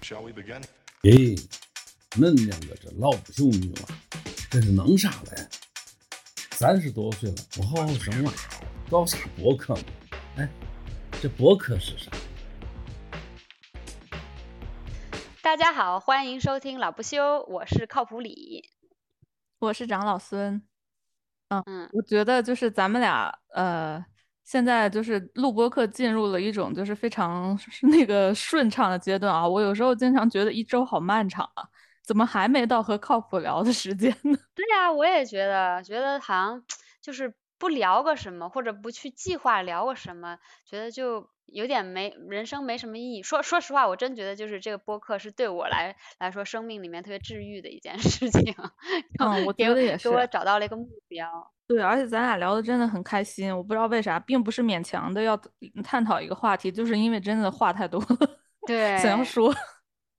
Shall we begin? 咦，恁两个这老不休女娃，这是弄啥嘞？三十多岁了，不好好生娃，搞啥博客嘛？哎，这博客是啥？大家好，欢迎收听老不休，我是靠谱李。我是长老孙。嗯嗯，我觉得就是咱们俩，呃，现在就是录播课进入了一种就是非常那个顺畅的阶段啊。我有时候经常觉得一周好漫长啊，怎么还没到和靠谱聊的时间呢？对呀、我也觉得，觉得好像就是不聊个什么，或者不去计划聊个什么，觉得就有点没人生没什么意义。说说实话，我真觉得就是这个播客是对我来来说生命里面特别治愈的一件 事情，嗯我给觉得也给我找到了一个目标。对，而且咱俩聊的真的很开心，我不知道为啥，并不是勉强的要探讨一个话题，就是因为真的话太多了，对，想要说，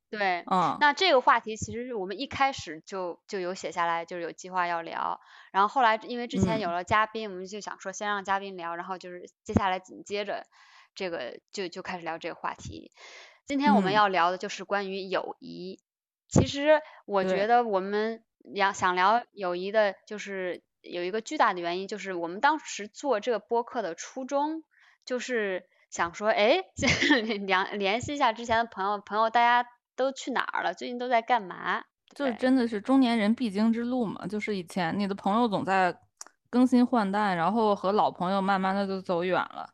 对，嗯，那这个话题其实是我们一开始就就有写下来，就是有计划要聊。然后后来因为之前有嗯了嘉宾，我们就想说先让嘉宾聊，然后就是接下来紧接着这个就就开始聊这个话题。今天我们嗯要聊的就是关于友谊。其实我觉得我们要想聊友谊的，就是有一个巨大的原因，就是我们当时做这个播客的初衷，就是想说，哎，联联系一下之前的朋友，朋友大家都去哪儿了？最近都在干嘛？就是真的是中年人必经之路嘛，就是以前你的朋友总在更新换代，然后和老朋友慢慢的就走远了，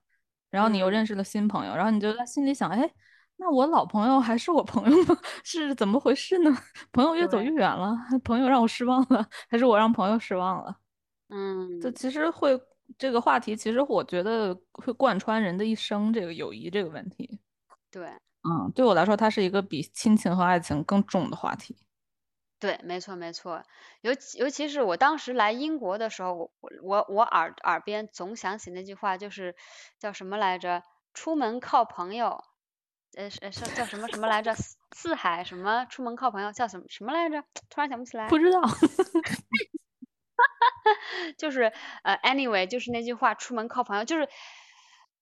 然后你又嗯认识了新朋友，然后你就在心里想，哎，那我老朋友还是我朋友吗？是怎么回事呢？朋友越走越远了，朋友让我失望了，还是我让朋友失望了？嗯，这其实会这个话题，其实我觉得会贯穿人的一生，这个友谊这个问题，对嗯，对我来说，它是一个比亲情和爱情更重的话题。对，没错没错。尤其尤其是我当时来英国的时候，我我我耳耳边总想起那句话，就是叫什么来着？出门靠朋友，呃是是叫什么什么来着？四四海什么？出门靠朋友叫什么什么来着？突然想不起来。不知道，就是呃，anyway，就是那句话，出门靠朋友，就是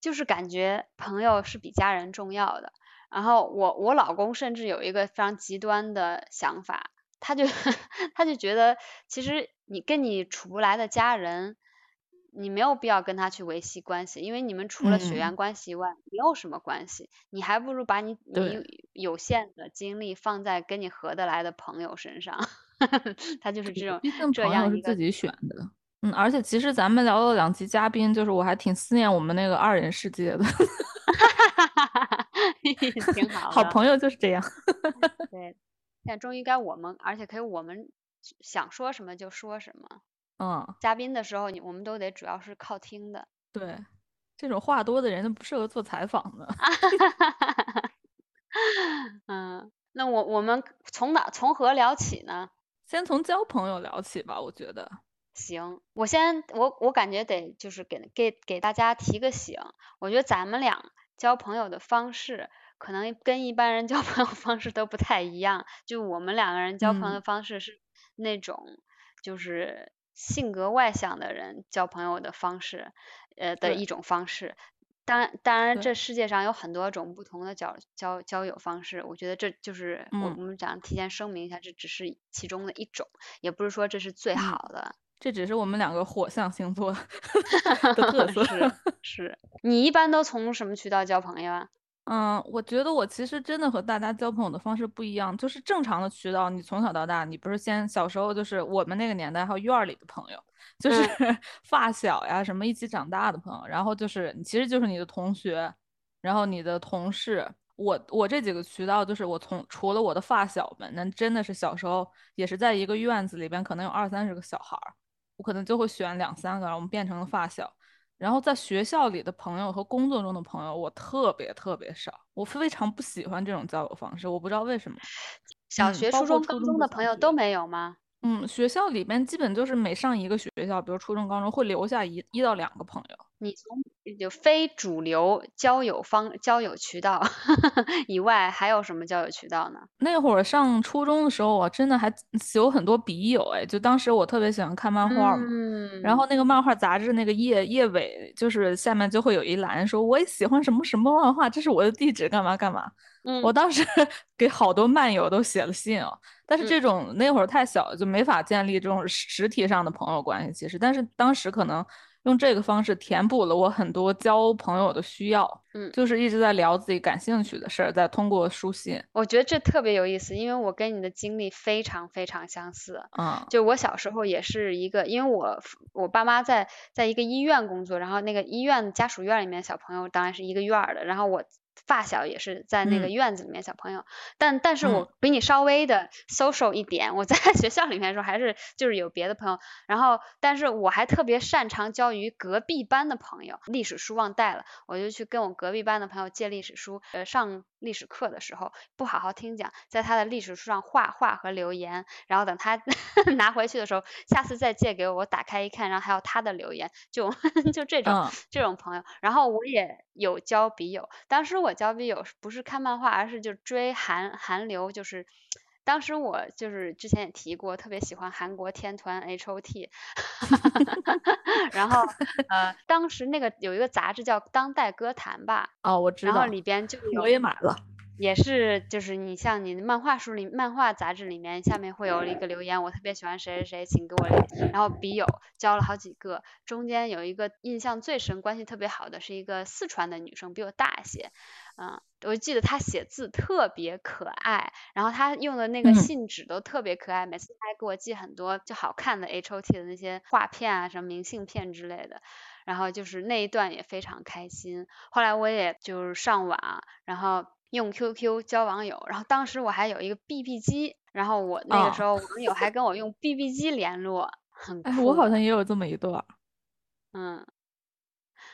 就是感觉朋友是比家人重要的。然后我我老公甚至有一个非常极端的想法，他就 他就觉得，其实你跟你处不来的家人，你没有必要跟他去维系关系，因为你们除了血嗯缘关系以外，没有什么关系，你还不如把你你有限的精力放在跟你合得来的朋友身上。他就是这种毕竟这样是自己选的。嗯，而且其实咱们聊了两期嘉宾，就是我还挺思念我们那个二人世界的。挺好的。好朋友就是这样。对，现在终于该我们，而且可以我们想说什么就说什么。嗯，嘉宾的时候，你我们都得主要是靠听的。对，这种话多的人都不适合做采访的。嗯，那我我们从哪从何聊起呢？先从交朋友聊起吧，我觉得。行，我先我我感觉得就是给给给大家提个醒，我觉得咱们俩交朋友的方式可能跟一般人交朋友方式都不太一样。就我们两个人交朋友嗯的方式是那种就是性格外向的人交朋友的方式，呃的一种方式。当然，当然，这世界上有很多种不同的交交交友方式，我觉得这就是我们想提前声明一下，这只是其中的一种，也不是说这是最嗯好的。这只是我们两个火象星座 的特色。是是，你一般都从什么渠道交朋友啊？嗯，我觉得我其实真的和大家交朋友的方式不一样，就是正常的渠道，你从小到大，你不是先小时候就是我们那个年代还有院儿里的朋友，就是 发小呀什么一起长大的朋友，然后就是你其实就是你的同学，然后你的同事。我我这几个渠道就是我从除了我的发小们，那真的是小时候也是在一个院子里边，可能有二三十个小孩儿，我可能就会选两三个，然后我们变成了发小。然后在学校里的朋友和工作中的朋友，我特别特别少，我非常不喜欢这种交友方式，我不知道为什么。小学初中、高初中的朋友都没有吗？嗯，学校里面基本就是每上一个学校，比如初中、高中，会留下一一到两个朋友，你从就非主流交友方交友渠道 以外，还有什么交友渠道呢？那会儿上初中的时候，我真的还有很多笔友哎，就当时我特别喜欢看漫画嘛，嗯，然后那个漫画杂志那个页页尾就是下面就会有一栏说我也喜欢什么什么漫画，这是我的地址，干嘛干嘛。嗯我当时 给好多漫友都写了信哦，但是嗯这种那会儿太小，就没法建立这种实体上的朋友关系。其实，但是当时可能用这个方式填补了我很多交朋友的需要，嗯就是一直在聊自己感兴趣的事儿，在通过书信，我觉得这特别有意思，因为我跟你的经历非常非常相似。嗯就我小时候也是一个，因为我我爸妈在在一个医院工作，然后那个医院家属院里面小朋友当然是一个院儿的，然后我发小也是在那个嗯。院子里面小朋友，但但是嗯。我比你稍微的 social 一点，我在 学校里面的时候还是就是有别的朋友，然后但是我还特别擅长交于隔壁班的朋友，历史书忘带了，我就去跟我隔壁班的朋友借历史书，呃，上历史课的时候不好好听讲，在他的历史书上画画和留言，然后等他 拿回去的时候，下次再借给我，我打开一看，然后还有他的留言，就 就这种、嗯这种朋友，然后我也有交笔友，当时我交笔友不是看漫画，而是就追韩韩流，就是。当时我就是之前也提过，特别喜欢韩国天团 H O T，然后呃，当时那个有一个杂志叫《当代歌坛》吧，哦，我知道然后，里边就有我也买了，也是，就是你像你的漫画书里、漫画杂志里面，下面会有一个留言，我特别喜欢谁谁谁，请给我留。然后笔友交了好几个，中间有一个印象最深、关系特别好的是一个四川的女生，比我大一些。嗯，我记得他写字特别可爱，然后他用的那个嗯信纸都特别可爱，每次他还给我寄很多就好看的 H O T 的那些画片啊，什么明信片之类的。然后就是那一段也非常开心。后来我也就是上网，然后用 QQ 交网友，然后当时我还有一个 BB 机，然后我那个时候网友还跟我用 BB 机联络，很哎，我好像也有这么一段。嗯。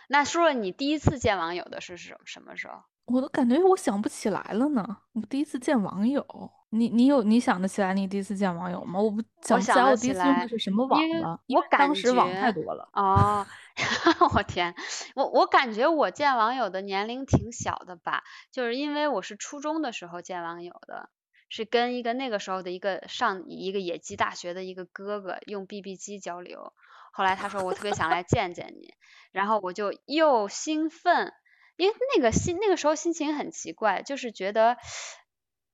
那说说你第一次见网友的是什什么时候？我都感觉我想不起来了呢。我第一次见网友，你你有你想得起来你第一次见网友吗？我不想不起来我第一次用的是什么网了，因为我感当时网觉太多了。哦，我天，我我感觉我见网友的年龄挺小的吧，就是因为我是初中的时候见网友的，是跟一个那个时候的一个上一个野鸡大学的一个哥哥用 BB 机交流，后来他说我特别想来见见你，然后我就又兴奋，因为那个心那个时候心情很奇怪，就是觉得。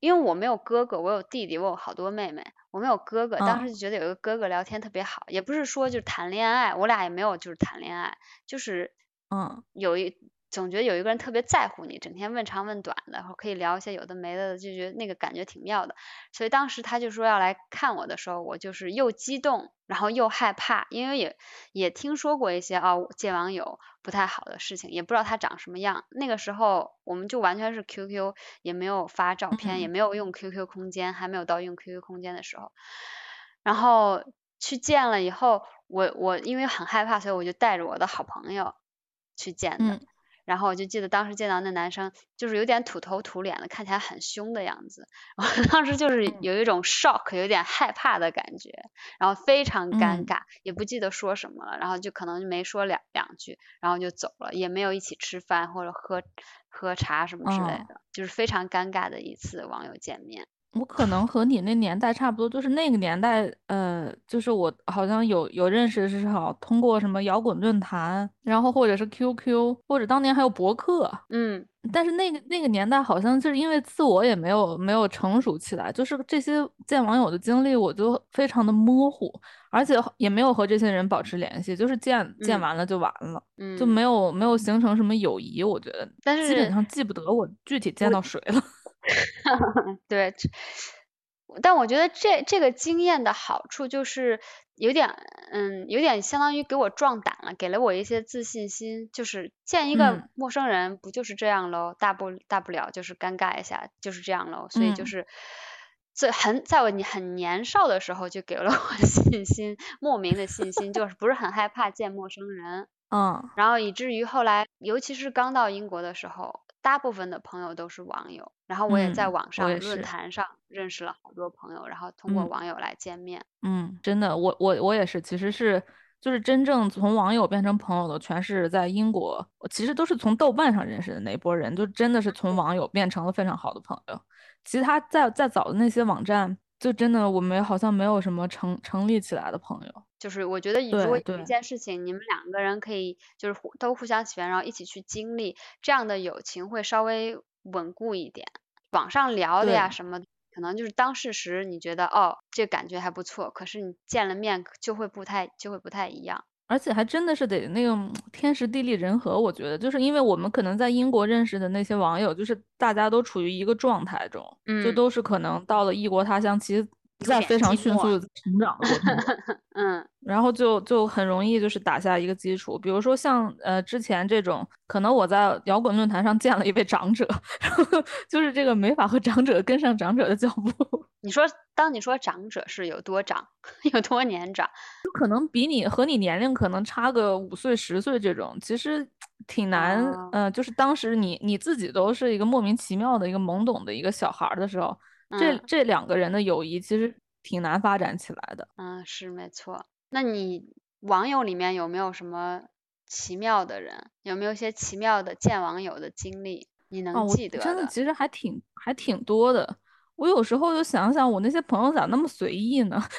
因为我没有哥哥，我有弟弟，我有好多妹妹，我没有哥哥，当嗯时就觉得有一个哥哥聊天特别好，也不是说就是谈恋爱，我俩也没有就是谈恋爱，就是嗯有一总觉得有一个人特别在乎你，整天问长问短的，然后可以聊一些有的没的，就觉得那个感觉挺妙的。所以当时他就说要来看我的时候，我就是又激动，然后又害怕，因为也也听说过一些哦见网友不太好的事情，也不知道他长什么样。那个时候我们就完全是 QQ，也没有发照片，也嗯没有用 QQ 空间，还没有到用 QQ 空间的时候。然后去见了以后，我我因为很害怕，所以我就带着我的好朋友去见的。嗯然后我就记得当时见到那男生，就是有点土头土脸的，看起来很凶的样子。我当时就是嗯有一种 shock，有点害怕的感觉，然后非常尴嗯尬，也不记得说什么了，然后就可能就没说两两句，然后就走了，也没有一起吃饭或者喝喝茶什么之类哦的，就是非常尴尬的一次网友见面。我可能和你那年代差不多，就是那个年代，呃，就是我好像有有认识是好通过什么摇滚论坛，然后或者是 QQ，或者当年还有博客，嗯。但是那个那个年代好像就是因为自我也没有没有成熟起来，就是这些见网友的经历我就非常的模糊，而且也没有和这些人保持联系，就是见见嗯完了就完了，嗯，就没。有没有形成什么友谊，我觉得但是基本上记不得我具体见到谁了。对，但我觉得这这个经验的好处就是有点，嗯，有点相当于给我壮胆了，给了我一些自信心。就是见一个嗯陌生人，不就是这样喽？大不大不了就是尴尬一下，就是这样喽。所以就嗯是。最很在我很年少的时候就给了我信心，莫名的信心，就是不是很害怕见陌生人。嗯然后以至于后来，尤其是刚到英国的时候，大部分的朋友都是网友，然后我也在嗯网上论坛上认识了好多朋友，然后通过嗯网友来见面。嗯，真的，我我我也是，其实是就是真正从网友变成朋友的，全是在英国，其实都是从豆瓣上认识的那波人，就真的是从网友变成了非常好的朋友。其他再再早的那些网站，就真的我们好像没有什么成成立起来的朋友。就是我觉得，如果有一件事情，你们两个人可以就是都互相喜欢，然后一起去经历，这样的友情会稍微稳固一点。网上聊的呀什么，可能就是当事实你觉得哦这感觉还不错，可是你见了面就会不太就会不太一样。而且还真的是得那个天时地利人和，我觉得就是因为我们可能在英国认识的那些网友，就是大家都处于一个状态中，就都是可能到了异国他乡，其实。在非常迅速成长的过程中，嗯，然后就就很容易就是打下一个基础。比如说像呃之前这种，可能我在摇滚论坛上见了一位长者，就是这个没法和长者跟上长者的脚步。你说，当你说长者是有多长，有多年长，就可能比你和你年龄可能差个五岁十岁这种，其实挺难。嗯，就是当时你你自己都是一个莫名其妙的一个懵懂的一个小孩的时候。这这两个人的友谊其实挺难发展起来的。嗯，是没错。那你网友里面有没有什么奇妙的人？有没有一些奇妙的见网友的经历？你能记得？真的，其实还挺还挺多的。我有时候就想想，我那些朋友咋那么随意呢？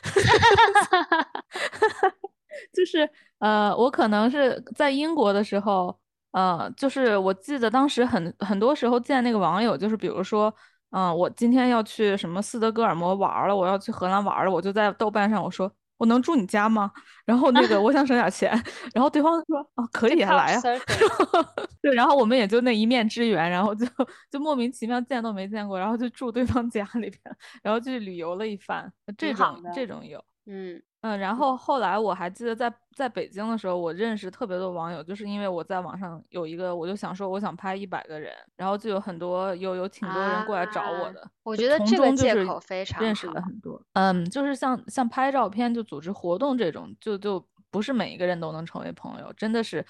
就是呃，我可能是在英国的时候，呃，就是我记得当时很很多时候见那个网友，就是比如说。嗯，我今天要去什么斯德哥尔摩玩了，我要去荷兰玩了，我就在豆瓣上我说我能住你家吗？然后那个我想省点钱，然后对方说啊可以啊来啊，对，然后我们也就那一面之缘，然后就就莫名其妙见都没见过，然后就住对方家里边，然后去旅游了一番，这种这种有，嗯。嗯，然后后来我还记得在在北京的时候，我认识特别多网友，就是因为我在网上有一个，我就想说我想拍一百个人，然后就有很多有有挺多人过来找我的。我觉得这个借口非常认识了很多。嗯，就是像像拍照片就组织活动这种，就就不是每一个人都能成为朋友，真的是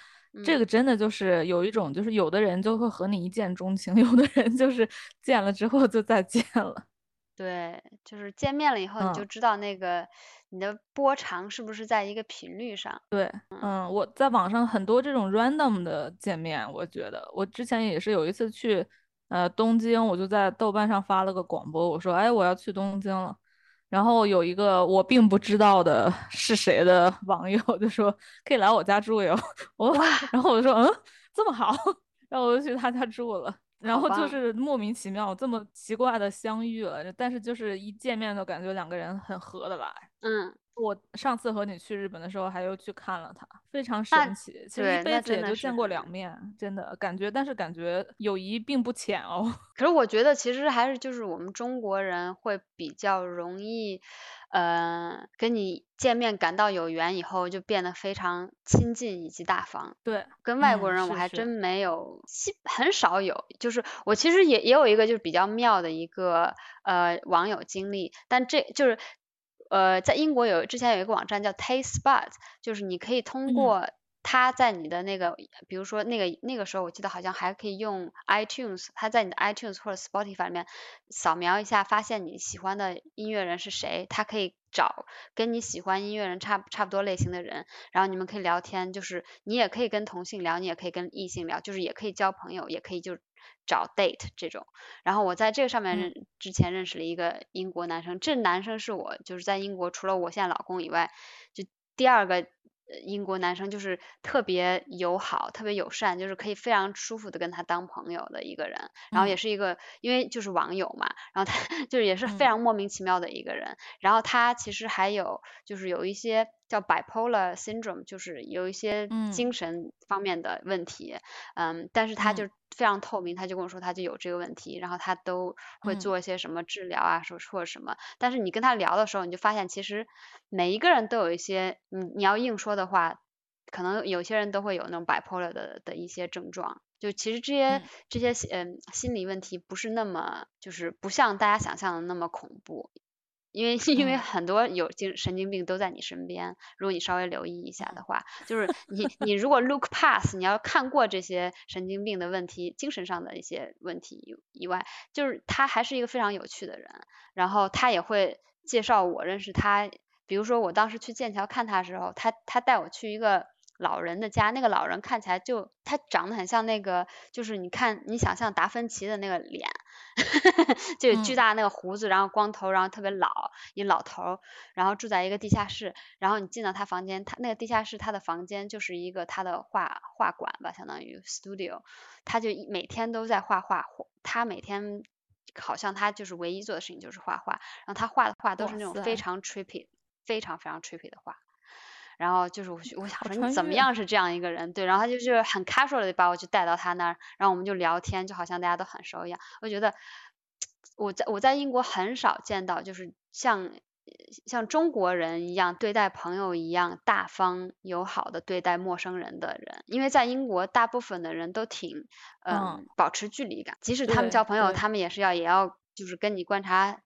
这个真的就是有一种就是有的人就会和你一见钟情，有的人就是见了之后就再见了。对，就是见面了以后你就知道那个。你的波长是不是在一个频率上？对，嗯，我在网上很多这种 random 的见面，我觉得我之前也是有一次去呃东京，我就在豆瓣上发了个广播，我说哎我要去东京了，然后有一个我并不知道的 是谁的网友就说可以来我家住哟，我然后我就说嗯这么好，然后我就去他家住了。然后就是莫名其妙这么奇怪的相遇了，但是就是一见面就感觉两个人很合得来。嗯，我上次和你去日本的时候，还又去看了他，非常神奇。其实一辈子也就见过两面，真的感觉，但是感觉友谊并不浅哦。可是我觉得其实还是就是我们中国人会比较容易。呃，跟你见面感到有缘以后，就变得非常亲近以及大方。对，跟外国人我还真没有，很少有。就是我其实也也有一个就是比较妙的一个呃网友经历，但这就是呃在英国有之前有一个网站叫 Taste Buds，就是你可以通过。他在你的那个，比如说那个那个时候，我记得好像还可以用 iTunes，他在你的 iTunes 或者 Spotify 里面扫描一下，发现你喜欢的音乐人是谁，他可以找跟你喜欢音乐人差差不多类型的人，然后你们可以聊天，就是你也可以跟同性聊，你也可以跟异性聊，就是也可以交朋友，也可以就找 date 这种。然后我在这个上面认之前认识了一个英国男生，这男生是我就是在英国除了我现在老公以外，就第二个。英国男生就是特别友好、特别友善，就是可以非常舒服的跟他当朋友的一个人。然后也是一个，因为就是网友嘛，然后他 就是也是非常莫名其妙的一个人。然后他其实还有就是有一些叫 bipolar syndrome，就是有一些精神方面的问题。嗯，但是他就。非常透明，他就跟我说他就有这个问题，然后他都会做一些什么治疗啊，说或者什么。但是你跟他聊的时候，你就发现其实每一个人都有一些，你你要硬说的话，可能有些人都会有那种 bipolar 的的一些症状。就其实这些这些嗯心理问题不是那么就是不像大家想象的那么恐怖。因为 因为很多有精神经病都在你身边，如果你稍微留意一下的话，就是你你如果 look past，你要看过这些神经病的问题、精神上的一些问题以外，就是他还是一个非常有趣的人，然后他也会介绍我认识他比如说我当时去剑桥看他的时候，他他带我去一个。老人的家，那个老人看起来就他长得很像那个，就是你看你想象达芬奇的那个脸，就巨大那个胡子，然后光头，然后特别老一老头，然后住在一个地下室，然后你进到他房间，他那个地下室他的房间就是一个他的画画馆吧，相当于 studio，他就每天都在画画，他每天好像他就是唯一做的事情就是画画，然后他画的画都是那种非常 trippy，非常非常 trippy 的画。然后就是我，我想说你怎么样是这样一个人，对，然后他就是很 casual 的把我就带到他那儿，然后我们就聊天，就好像大家都很熟一样。我觉得我在我在英国很少见到就是像像中国人一样对待朋友一样大方友好的对待陌生人的人，因为在英国大部分的人都挺嗯保持距离感，即使他们交朋友，他们也是要也要就是跟你观察。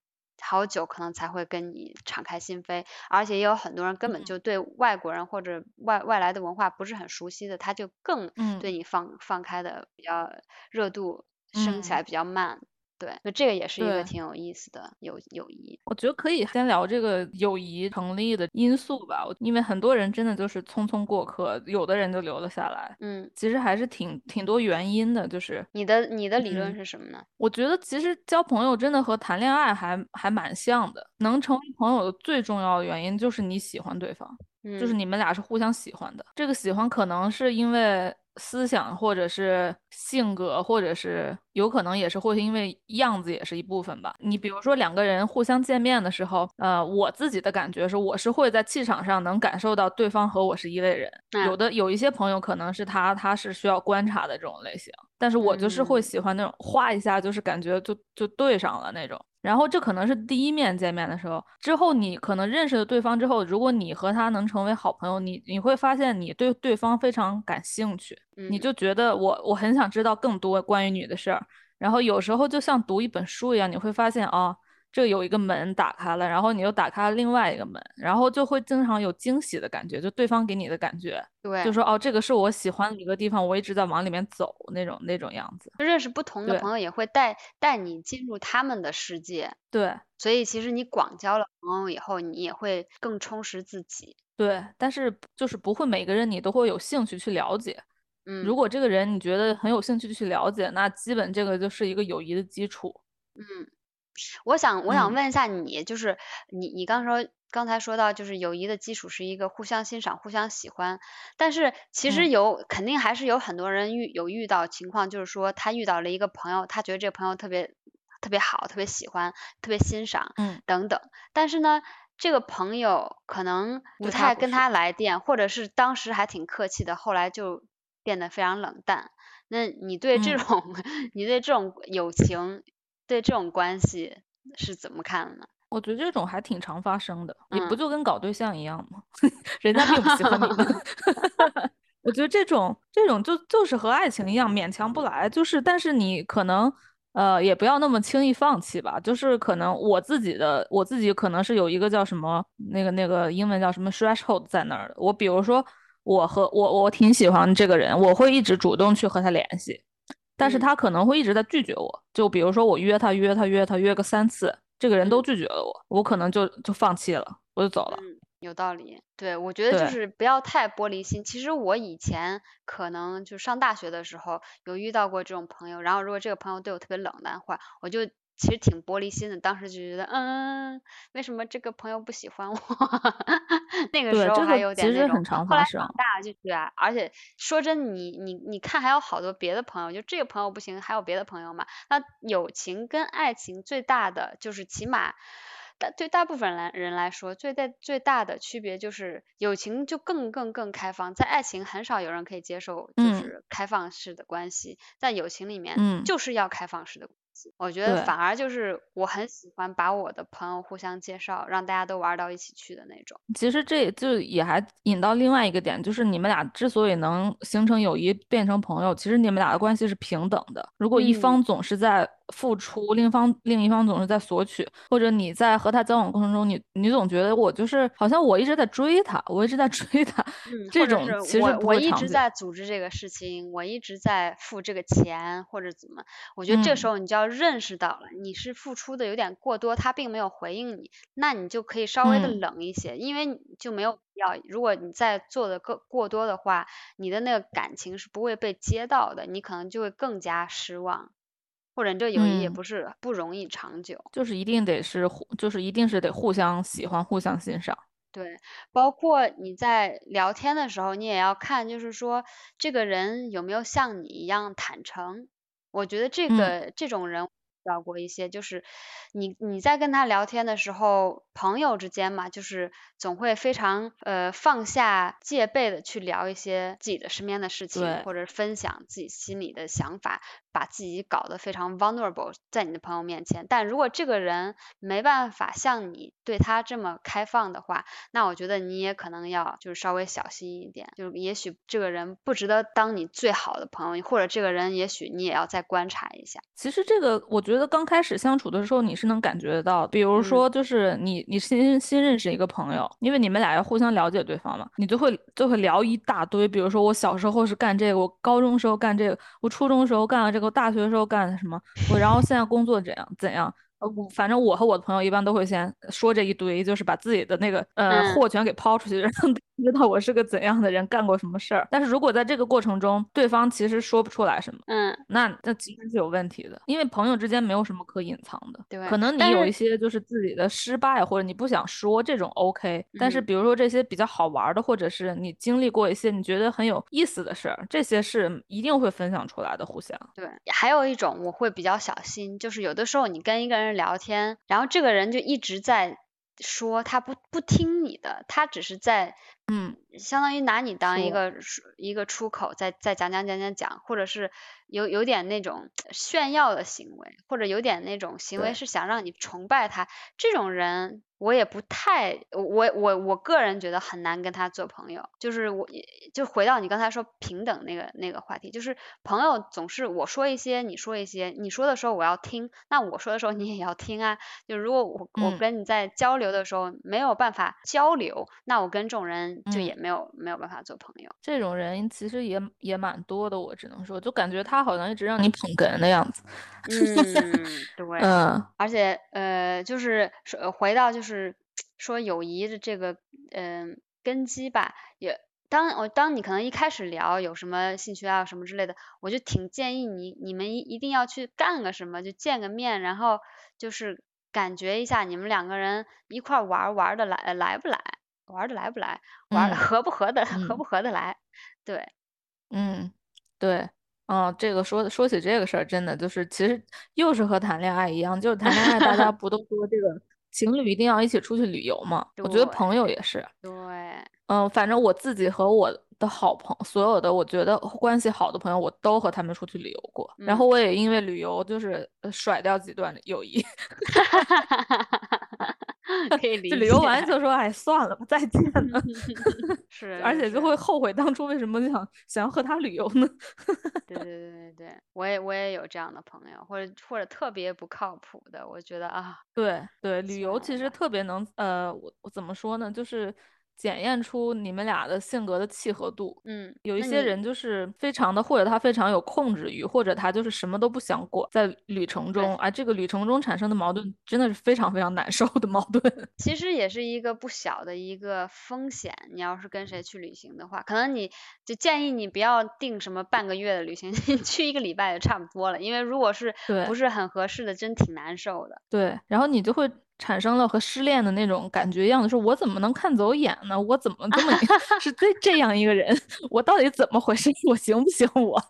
好久可能才会跟你敞开心扉，而且也有很多人根本就对外国人或者外外来的文化不是很熟悉的，他就更对你放放开的比较热度升起来比较慢。对，就这个也是一个挺有意思的友友谊。我觉得可以先聊这个友谊成立的因素吧，因为很多人真的就是匆匆过客，有的人就留了下来。嗯，其实还是挺挺多原因的，就是你的你的理论是什么呢？我觉得其实交朋友真的和谈恋爱还还蛮像的，能成为朋友的最重要的原因就是你喜欢对方，就是你们俩是互相喜欢的。这个喜欢可能是因为。思想或者是性格，或者是有可能也是会因为样子也是一部分吧。你比如说两个人互相见面的时候，呃，我自己的感觉是，我是会在气场上能感受到对方和我是一类人。有的有一些朋友可能是他，他是需要观察的这种类型，但是我就是会喜欢那种画一下就是感觉就就对上了那种。然后这可能是第一面见面的时候，之后你可能认识了对方之后，如果你和他能成为好朋友，你你会发现你对对方非常感兴趣，你就觉得我我很想知道更多关于你的事儿。然后有时候就像读一本书一样，你会发现啊。这有一个门打开了，然后你又打开了另外一个门，然后就会经常有惊喜的感觉，就对方给你的感觉，对，就说哦，这个是我喜欢的一个地方，我一直在往里面走那种那种样子。认识不同的朋友也会带带你进入他们的世界，对，所以其实你广交了朋友以后，你也会更充实自己。对，但是就是不会每个人你都会有兴趣去了解，嗯，如果这个人你觉得很有兴趣去了解，那基本这个就是一个友谊的基础，嗯。我想，我想问一下你，就是你，你刚说，刚才说到，就是友谊的基础是一个互相欣赏、互相喜欢，但是其实有，肯定还是有很多人遇有遇到情况，就是说他遇到了一个朋友，他觉得这个朋友特别特别好，特别喜欢，特别欣赏，嗯，等等，但是呢，这个朋友可能不太跟他来电，或者是当时还挺客气的，后来就变得非常冷淡。那你对这种，你对这种友情？对这种关系是怎么看的呢？我觉得这种还挺常发生的，你不就跟搞对象一样吗？人家并不喜欢你们。我觉得这种这种就就是和爱情一样，勉强不来。就是，但是你可能呃也不要那么轻易放弃吧。就是可能我自己的我自己可能是有一个叫什么那个那个英文叫什么 threshold 在那儿的。我比如说我和我我挺喜欢这个人，我会一直主动去和他联系。但是他可能会一直在拒绝我，就比如说我约他约他约他约个三次，这个人都拒绝了我，我可能就就放弃了，我就走了。嗯，有道理。对，我觉得就是不要太玻璃心。其实我以前可能就上大学的时候有遇到过这种朋友，然后如果这个朋友对我特别冷淡的话，我就。其实挺玻璃心的，当时就觉得，嗯，为什么这个朋友不喜欢我？那个时候还有点那种，后来长大就觉得，而且说真，你你你看，还有好多别的朋友，就这个朋友不行，还有别的朋友嘛。那友情跟爱情最大的就是，起码大对大部分来人来说，最大最大的区别就是友情就更更更开放，在爱情很少有人可以接受就是开放式的关系，在友情里面就是要开放式的。我觉得反而就是我很喜欢把我的朋友互相介绍，让大家都玩到一起去的那种。其实这就也还引到另外一个点，就是你们俩之所以能形成友谊变成朋友，其实你们俩的关系是平等的。如果一方总是在付出，另一方另一方总是在索取，或者你在和他交往过程中，你你总觉得我就是好像我一直在追他，我一直在追他，嗯，这种我我一直。在组织这个事情，我一直在付这个钱或者怎么，我觉得这时嗯。候你就要认识到了，你是付出的有点过多，他并没有回应你，那你就可以稍微的嗯。冷一些，因为就没有必要，如果你再做的过过多的话，你的那个感情是不会被接到的，你可能就会更加失望，或者你这友谊也嗯，不是不容易长久。就是一定得是互，就是一定是得互相喜欢、互相欣赏。对，包括你在聊天的时候，你也要看，就是说这个人有没有像你一样坦诚。我觉得这嗯个这种人遇到过一些，就是你你在跟他聊天的时候，朋友之间嘛，就是总会非常呃放下戒备的去聊一些自己的身边的事情，或者分享自己心里的想法，把自己搞得非常 vulnerable 在你的朋友面前。但如果这个人没办法像你对他这么开放的话，那我觉得你也可能要就是稍微小心一点，就是也许这个人不值得当你最好的朋友，或者这个人也许你也要再观察一下。其实这个，我觉得刚开始相处的时候，你是能感觉得到的。比如嗯说，就是你你新新认识一个朋友，因为你们俩要互相了解对方嘛，你就会就会聊一大堆。比如说，我小时候是干这个，我高中时候干这个，我初中时候干了这个，我大学时候干的什么，我然后现在工作怎样怎样。呃，我反正我和我的朋友一般都会先说这一堆，就是把自己的那个呃嗯货全给抛出去，知道我是个怎样的人，干过什么事儿。但是如果在这个过程中，对方其实说不出来什么，嗯，那那其实是有问题的，因为朋友之间没有什么可隐藏的。对可能你有一些就是自己的失败，或者你不想说这种 OK，但是嗯比如说这些比较好玩儿的，或者是你经历过一些你觉得很有意思的事儿，这些是一定会分享出来的，互相。对，还有一种我会比较小心，就是有的时候你跟一个人聊天，然后这个人就一直在说他不不听你的，他只是在嗯相当于拿你当一个出一个出口，在在讲讲讲讲讲，或者是有有点那种炫耀的行为，或者有点那种行为对是想让你崇拜他，这种人我也不太，我我我个人觉得很难跟他做朋友。就是我就回到你刚才说平等那个那个话题，就是朋友总是我说一些，你说一些，你说的时候我要听，那我说的时候你也要听啊。就如果我我嗯跟你在交流的时候没有办法交流，那我跟这种人就嗯也没有、没有办法做朋友。这种人其实也也蛮多的，我只能说，就感觉他好像一直让你捧哏的样子。嗯，对。嗯而且呃，就是说呃回到就是说友谊的这个嗯、根基吧，也当我当你可能一开始聊有什么兴趣爱好什么之类的，我就挺建议你你们一一定要去干个什么，就见个面，然后就是感觉一下你们两个人一块儿玩儿玩儿的来呃来不来，玩儿的来不来，玩儿的嗯合不合的合嗯不合得来，对，嗯，对。嗯，这个说说起这个事儿，真的就是其实又是和谈恋爱一样，就是谈恋爱，大家 不都说这个情侣一定要一起出去旅游嘛？我觉得朋友也是。对，嗯，反正我自己和我的好朋所有的我觉得关系好的朋友，我都和他们出去旅游过，然嗯后我也因为旅游就是呃甩掉几段友谊，可以理解。就旅游完就说哎算了吧，再见 了，是，而且就会后悔当初为什么想想要和他旅游呢？对对对对对，我也我也有这样的朋友，或者或者特别不靠谱的，我觉得啊，对对，旅游其实特别能呃，我我怎么说呢，就是检验出你们俩的性格的契合度。嗯，有一些人就是非常的，或者他非常有控制欲，或者他就是什么都不想管，在旅程中，啊，这个旅程中产生的矛盾真的是非常非常难受的矛盾。其实也是一个不小的一个风险。你要是跟谁去旅行的话，可能你就建议你不要定什么半个月的旅行，你去一个礼拜也差不多了。因为如果是不是很合适的，真挺难受的。对，然后你就会产生了和失恋的那种感觉一样的，说我怎么能看走眼呢？我怎么这么 是这这样一个人？我到底怎么回事？我行不行？我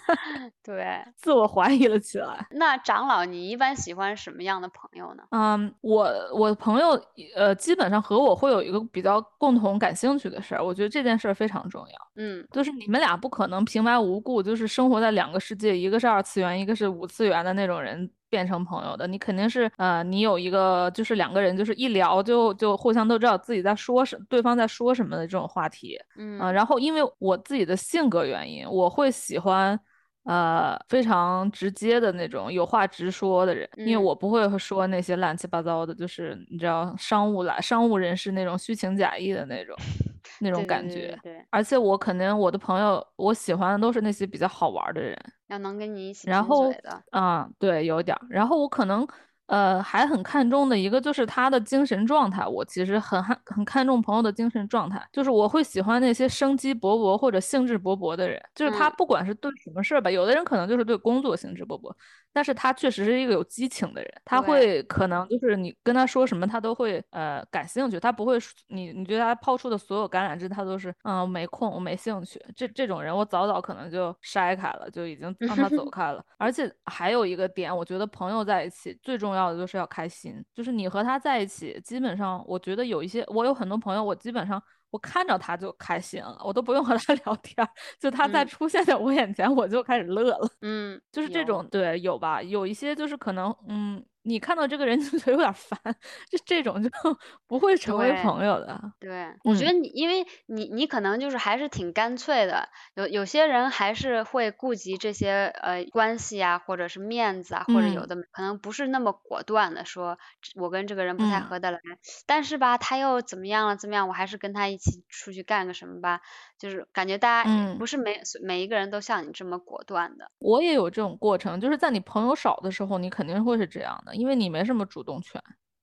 对，自我怀疑了起来。那长老，你一般喜欢什么样的朋友呢？嗯，我我朋友呃，基本上和我会有一个比较共同感兴趣的事儿，我觉得这件事儿非常重要。嗯就是你们俩不可能平白无故就是生活在两个世界，一个是二次元，一个是五次元的那种人变成朋友的。你肯定是呃，你有一个就是两个人就是一聊就就互相都知道自己在说什，对方在说什么的这种话题。嗯嗯、然后因为我自己的性格原因，我会喜欢。呃非常直接的那种有话直说的人，因为嗯我不会说那些乱七八糟的，就是你知道商务来商务人士那种虚情假意的那种 那种对对对感觉。对对，而且我可能我的朋友，我喜欢的都是那些比较好玩儿的人。要能跟你一起贫然后嘴的，啊，对，有点儿。然后我可能呃还很看重的一个就是他的精神状态，我其实很很很看重朋友的精神状态，就是我会喜欢那些生机勃勃或者兴致勃勃的人，就是他嗯不管是对什么事儿吧，有的人可能就是对工作兴致勃勃，但是他确实是一个有激情的人，他会可能就是你跟他说什么，他都会呃感兴趣，他不会说你你觉得他抛出的所有橄榄枝，他都是嗯没空，我没兴趣。这这种人我早早可能就筛开了，就已经 让他走开了。而且还有一个点，我觉得朋友在一起最重要的就是要开心，就是你和他在一起，基本上我觉得有一些，我有很多朋友，我基本上。我看着他就开心了，我都不用和他 聊天儿，就他在嗯出现在我眼前，我就开始乐了。嗯，就是这种对有吧，有一些就是可能嗯，你看到这个人就 觉得有点烦，就这种就 不会成为朋友的。对，我觉嗯。得你，因为你你可能就是还是挺干脆的，有有些人还是会顾及这些呃关系啊，或者是面子啊，或者有嗯。的可能不是那么果断的说，我跟这个人不太嗯。合得来，但是吧，他又怎么样了怎么样，我还是跟他一起出去干个什么吧，就是感觉大家嗯不是每每一个人都像你这么果断的，我也有这种过程，就是在你朋友少的时候，你肯定会是这样的，因为你没什么主动权，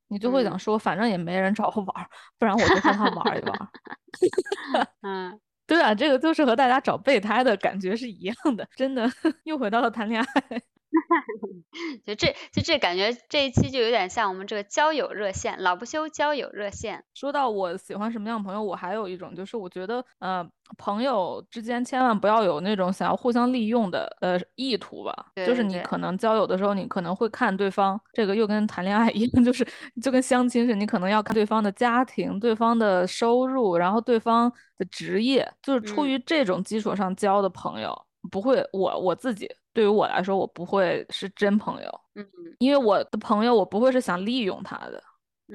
你就会想嗯说，反正也没人找我玩儿，不然我就和他玩儿一玩儿。嗯。对啊，这个就是和大家找备胎的感觉是一样的，真的 又回到了谈恋爱。就这就这感觉这一期就有点像我们这个交友热线，老不休交友热线。说到我喜欢什么样的朋友，我还有一种就是我觉得，呃，朋友之间千万不要有那种想要互相利用的呃意图吧。就是你可能交友的时候，你可能会看对方，这个又跟谈恋爱一样，就是就跟相亲似的，你可能要看对方的家庭、对方的收入，然后对方的职业，就是出嗯于这种基础上交的朋友，不会，我我自己对于我来说，我不会是真朋友，嗯因为我的朋友我不会是想利用他的。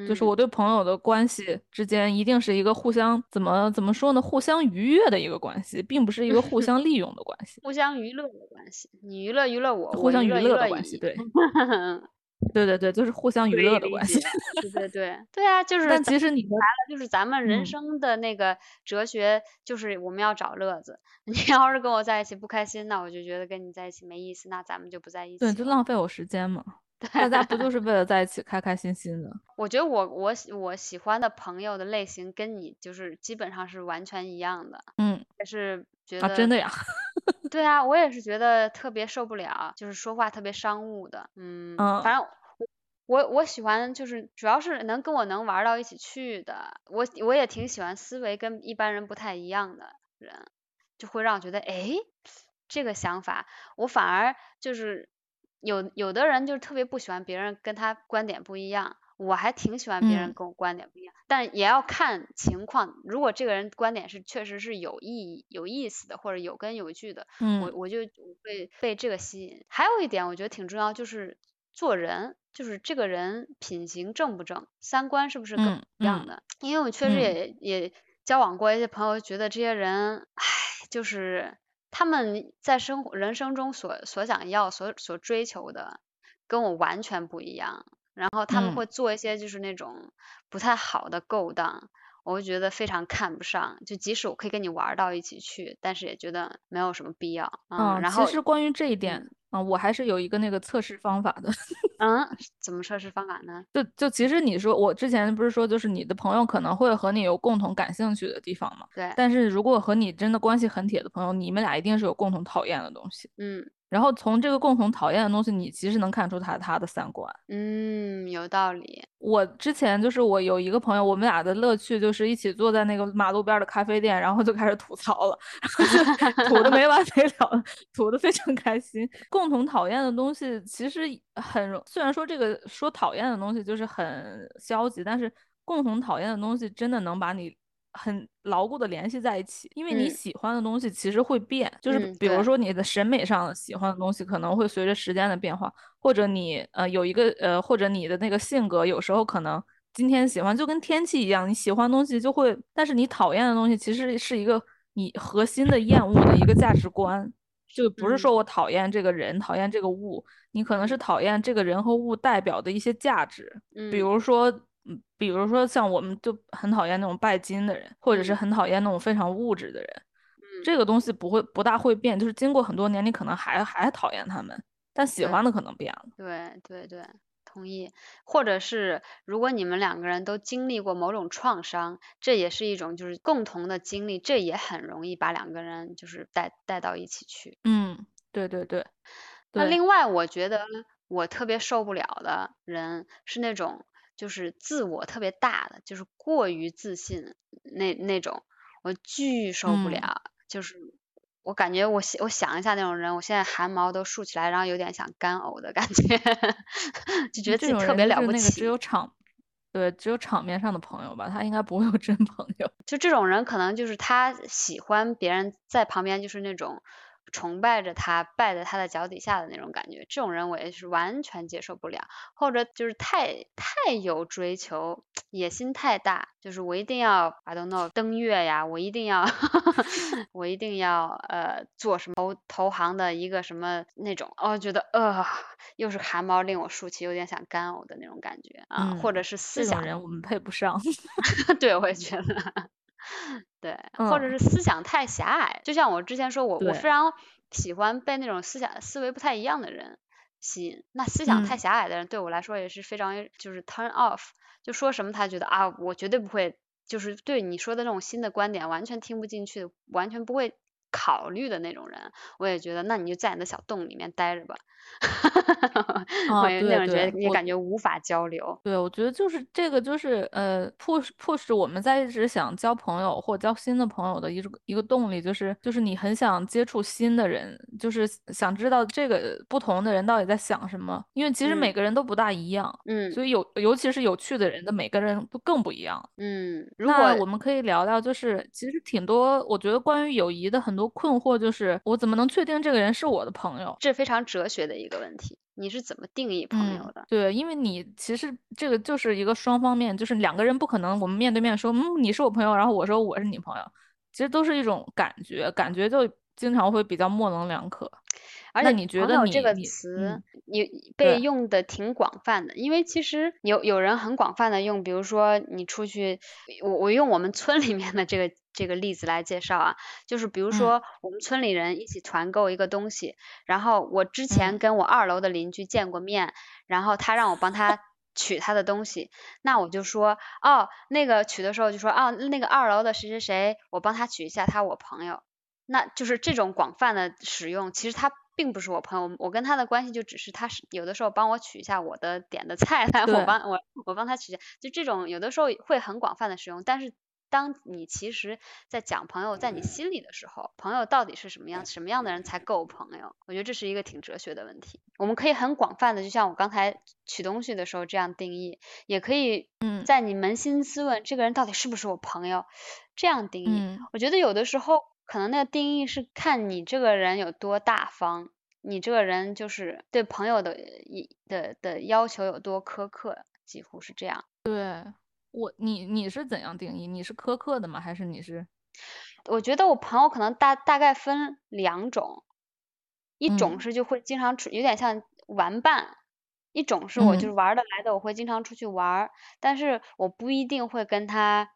就是嗯我对朋友的关系之间一定是一个互相怎么怎么说呢，互相愉悦的一个关系，并不是一个互相利用的关系，互相娱乐的关系，你娱乐娱乐我，互相娱乐的关系。对，对对对，就是互相娱乐的关系。对对对对啊，就是但其实你来了就是咱们人嗯生的那个哲学，就是我们要找乐子。你要是跟我在一起不开心，那我就觉得跟你在一起没意思，那咱们就不在一，起对。就浪费我时间嘛。大家不就是为了 在一起开开心心的？我觉得我我喜我喜欢的朋友的类型跟你就是基本上是完全一样的，嗯也是觉啊，得真的呀。对啊，我也是觉得特别受不了，就是说话特别商务的，嗯，嗯反正我我我喜欢就是主要是能跟我能玩到一起去的，我我也挺喜欢思维跟一般人不太一样的人，就会让我觉得，哎，这个想法，我反而就是有有的人就是特别不喜欢别人跟他观点不一样。我还挺喜欢别人嗯跟我观点不一样，但也要看情况。如果这个人观点是确实是有意义、有意思的，或者有根有据的，我嗯我就会被这个吸引。还有一点我觉得挺重要，就是做人，就是这个人品行正不正，三观是不是跟我嗯嗯一样的。因为我确实嗯也也交往过一些朋友，觉得这些人，唉，就是他们在生活人生中所所想要、所所追求的，跟我完全不一样。然后他们嗯会做一些就是那种不太好的勾当，我会觉得非常看不上。就即使我可以跟你玩儿到一起去，但是也觉得没有什么必要。嗯，嗯，然后其实关于这一点嗯啊，我还是有一个那个测试方法的。嗯，怎么测试方法呢？就就其实你说，我之前不是说，就是你的朋友可能会和你有共同感兴趣的地方嘛？对，但是如果和你真的关系很铁的朋友，你们俩一定是有共同讨厌的东西。嗯然后从这个共同讨厌的东西，你其实能看出他他的三观。嗯，有道理。我之前就是我有一个朋友，我们俩的乐趣就是一起坐在那个马路边儿的咖啡店，然后就开始吐槽了，吐的没完没了，吐的非常开心。共同讨厌的东西其实很，虽然说这个说讨厌的东西就是很消极，但是共同讨厌的东西真的能把你很牢固的联系在一起，因为你嗯。喜欢的东西其实会变，就是比如说你的审美上喜欢的东西可能会随着时间的变化，或者你呃有一个呃或者你的那个性格有时候可能今天喜欢就跟天气一样，你喜欢的东西就会，但是你讨厌的东西其实是一个你核心的厌恶的一个价值观。就不是嗯。说我讨厌这个人，讨厌这个物，你可能是讨厌这个人和物代表的一些价值，嗯。比如说，嗯，比如说像我们就很讨厌那种拜金的人，或者是嗯很讨厌那种非常物质的人，嗯这个东西不会不大会变，就是经过很多年，你可能还还讨厌他们，但喜欢的可能变了。对对对，同意。或者是如果你们两个人都经历过某种创伤，这也是一种就是共同的经历，这也很容易把两个人就是带带到一起去。嗯，对对对，那，另外，我觉得我特别受不了的人是那种就是自我特别大的，就是过于自信那那种，我巨受不嗯了。就是我感觉我我想一下那种人，我现在汗毛都竖起来，然后有点想干呕的感觉，就觉得自己特别了不起。只有场，对，只有场面上的朋友吧，他应该不会有真朋友。就这种人，可能就是他喜欢别人在旁边，就是那种崇拜着他、拜在他的脚底下的那种感觉。这种人我也是完全接受不了，或者就是太太有追求，野心太大，就是我一定要 I don't know 登月呀，我一定要 我一定要呃做什么投投行的一个什么那种，哦，觉得呃又是汗毛令我竖起，有点想干呕的那种感觉啊，或嗯，者是思想人我们配不上。对，我也觉得，对，或者嗯，是思想太狭隘。就像我之前说，我我，非常喜欢被那种思想思维不太一样的人吸引。那思想太嗯，狭隘的人对我来说也是非常就是 turn off，就说什么他觉得啊，我绝对不会，就是对你说的那种新的观点完全听不进去，完全不会考虑的那种人，我也觉得那你就在你的小洞里面待着吧。我 啊，也那对种觉得对，也我感觉无法交流。对，我觉得就是这个，就是呃，push push 我们在一直想交朋友或交新的朋友的一个一个动力，就是就是你很想接触新的人，就是想知道这个不同的人到底在想什么，因为其实每嗯个人都不大一样，嗯所以有尤其是有趣的人的每个人都更不一样。嗯，如那果我们可以聊聊，就是其实挺多，我觉得关于友谊的很多困惑，就是我怎么能确定这个人是我的朋友？这非常哲学的一个问题，你是怎么定义朋友嗯，的？对，因为你其实这个就是一个双方面，就是两个人不可能我们面对面说，嗯，你是我朋友，然后我说我是你朋友，其实都是一种感觉，感觉就经常会比较模棱两可。而且你觉得朋友这个你你词嗯，你被，用的挺广泛的，因为其实有有人很广泛的用，比如说你出去，我我用我们村里面的这个这个例子来介绍啊，就是比如嗯。说我们村里人一起团购一个东西，然后我之前嗯跟我二楼的邻居见过面，然后他让我帮他 取他的东西，那我就说哦，那个取的时候就说哦，那个二楼的谁谁谁，我帮他取一下，他我朋友。那就是这种广泛的使用，其实他并不是我朋友，我跟他的关系就只是他是有的时候帮我取一下我的点的菜，我，帮我我帮他取一下，就这种有的时候会很广泛的使用，但是当你其实在讲朋友在你心里的时候，朋友到底是什么样，什么样的人才够朋友？我觉得这是一个挺哲学的问题。我们可以很广泛的，就像我刚才取东西的时候这样定义，也可以嗯在你扪心自问，这个人到底是不是我朋友，这样定义。嗯我觉得有的时候可能那个定义是看你这个人有多大方，你这个人就是对朋友的一的的要求有多苛刻，几乎是这样。对，我你你是怎样定义？你是苛刻的吗？还是你是我觉得我朋友可能大大概分两种，一种嗯是就会经常出，有点像玩伴，一种是我就是嗯玩儿得来的，我会经常出去玩儿，但是我不一定会跟他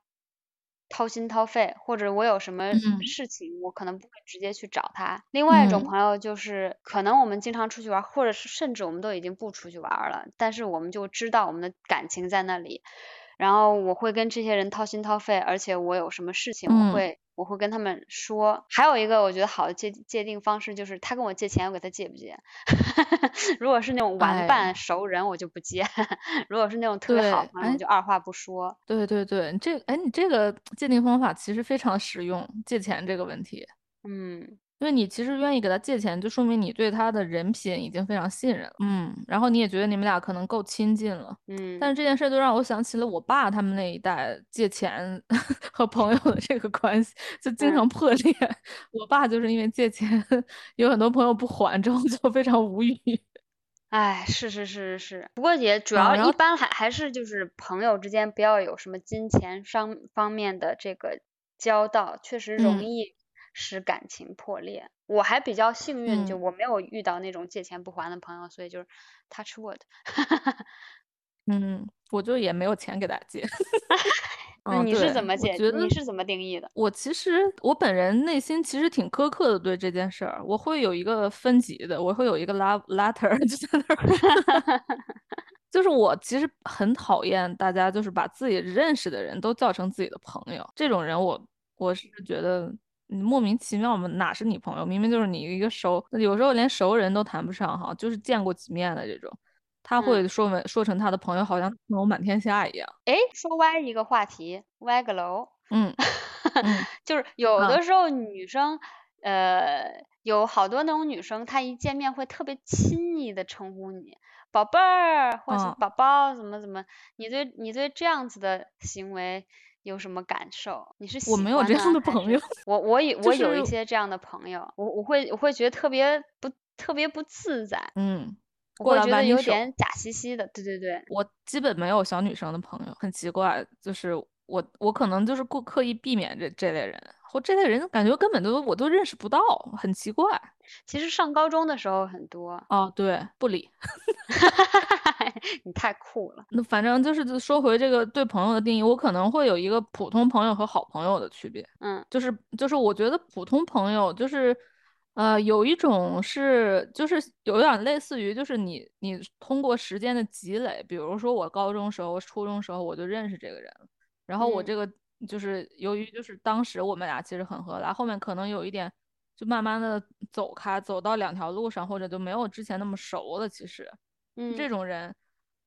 掏心掏肺，或者我有什么嗯事情，我可能不会直接去找他。另外一种嗯朋友就是，可能我们经常出去玩儿，或者是甚至我们都已经不出去玩儿了，但是我们就知道我们的感情在那里，然后我会跟这些人掏心掏肺，而且我有什么事情，我嗯会我会跟他们说。还有一个我觉得好的界界定方式就是，他跟我借钱，我给他借不借？如果是那种玩哎伴熟人，我就不借；如果是那种特别好的朋友，哎就二话不说。对对对，你这哎，你这个界定方法其实非常实用，借钱这个问题，嗯，因为你其实愿意给他借钱，就说明你对他的人品已经非常信任了，嗯，然后你也觉得你们俩可能够亲近了，嗯，但是这件事就让我想起了我爸他们那一代借钱 和朋友的这个关系，就经嗯。常破裂。我爸就是因为借钱，有很多朋友不还，之后就非常无语。哎，是是是是。是，不过也主要一般还还是就是朋友之间不要有什么金钱上方面的这个交道，确实容嗯。易使感情破裂。我还比较幸运，就嗯我没有遇到那种借钱不还的朋友，所以就是 touch wood。嗯，我就也没有钱给他借。那你是怎么解？你是怎么定义的？我其实我本人内心其实挺苛刻的对这件事儿，我会有一个分级的，我会有一个 love letter 就在那儿。就是我其实很讨厌大家就是把自己认识的人都叫成自己的朋友，这种人我我是觉得你莫名其妙嘛，哪是你朋友？明明就是你一个熟，有时候连熟人都谈不上哈，就是见过几面的这种，他会嗯，说为说成他的朋友，好像朋友满天下一样。诶，说歪一个话题，歪个楼，嗯 嗯就是有啊的时候女生，呃，有好多那种女生，她一见面会特别亲昵的称呼你宝贝儿，或者。宝宝，怎么怎么，你对你对这样子的行为有什么感受？你是喜我没有这样的朋友，我我有我有一些这样的朋友，我我会我会觉得特别不特别不自在，嗯，我觉得有。点假兮兮的，对对对，我基本没有小女生的朋友，很奇怪，就是我我可能就是故刻意避免这这类人，或这类人感觉根本都我都认识不到，很奇怪。其实上高中的时候很多，哦，对，不理。你太酷了，那反正就是说回这个对朋友的定义，我可能会有一个普通朋友和好朋友的区别。嗯就是就是我觉得普通朋友就是，呃，有一种是就是有点类似于就是你你通过时间的积累，比如说我高中时候、初中时候我就认识这个人了，然后我嗯这个就是由于就是当时我们俩其实很合得来，后面可能有一点就慢慢的走开，走到两条路上，或者就没有之前那么熟了。其实嗯这嗯种人。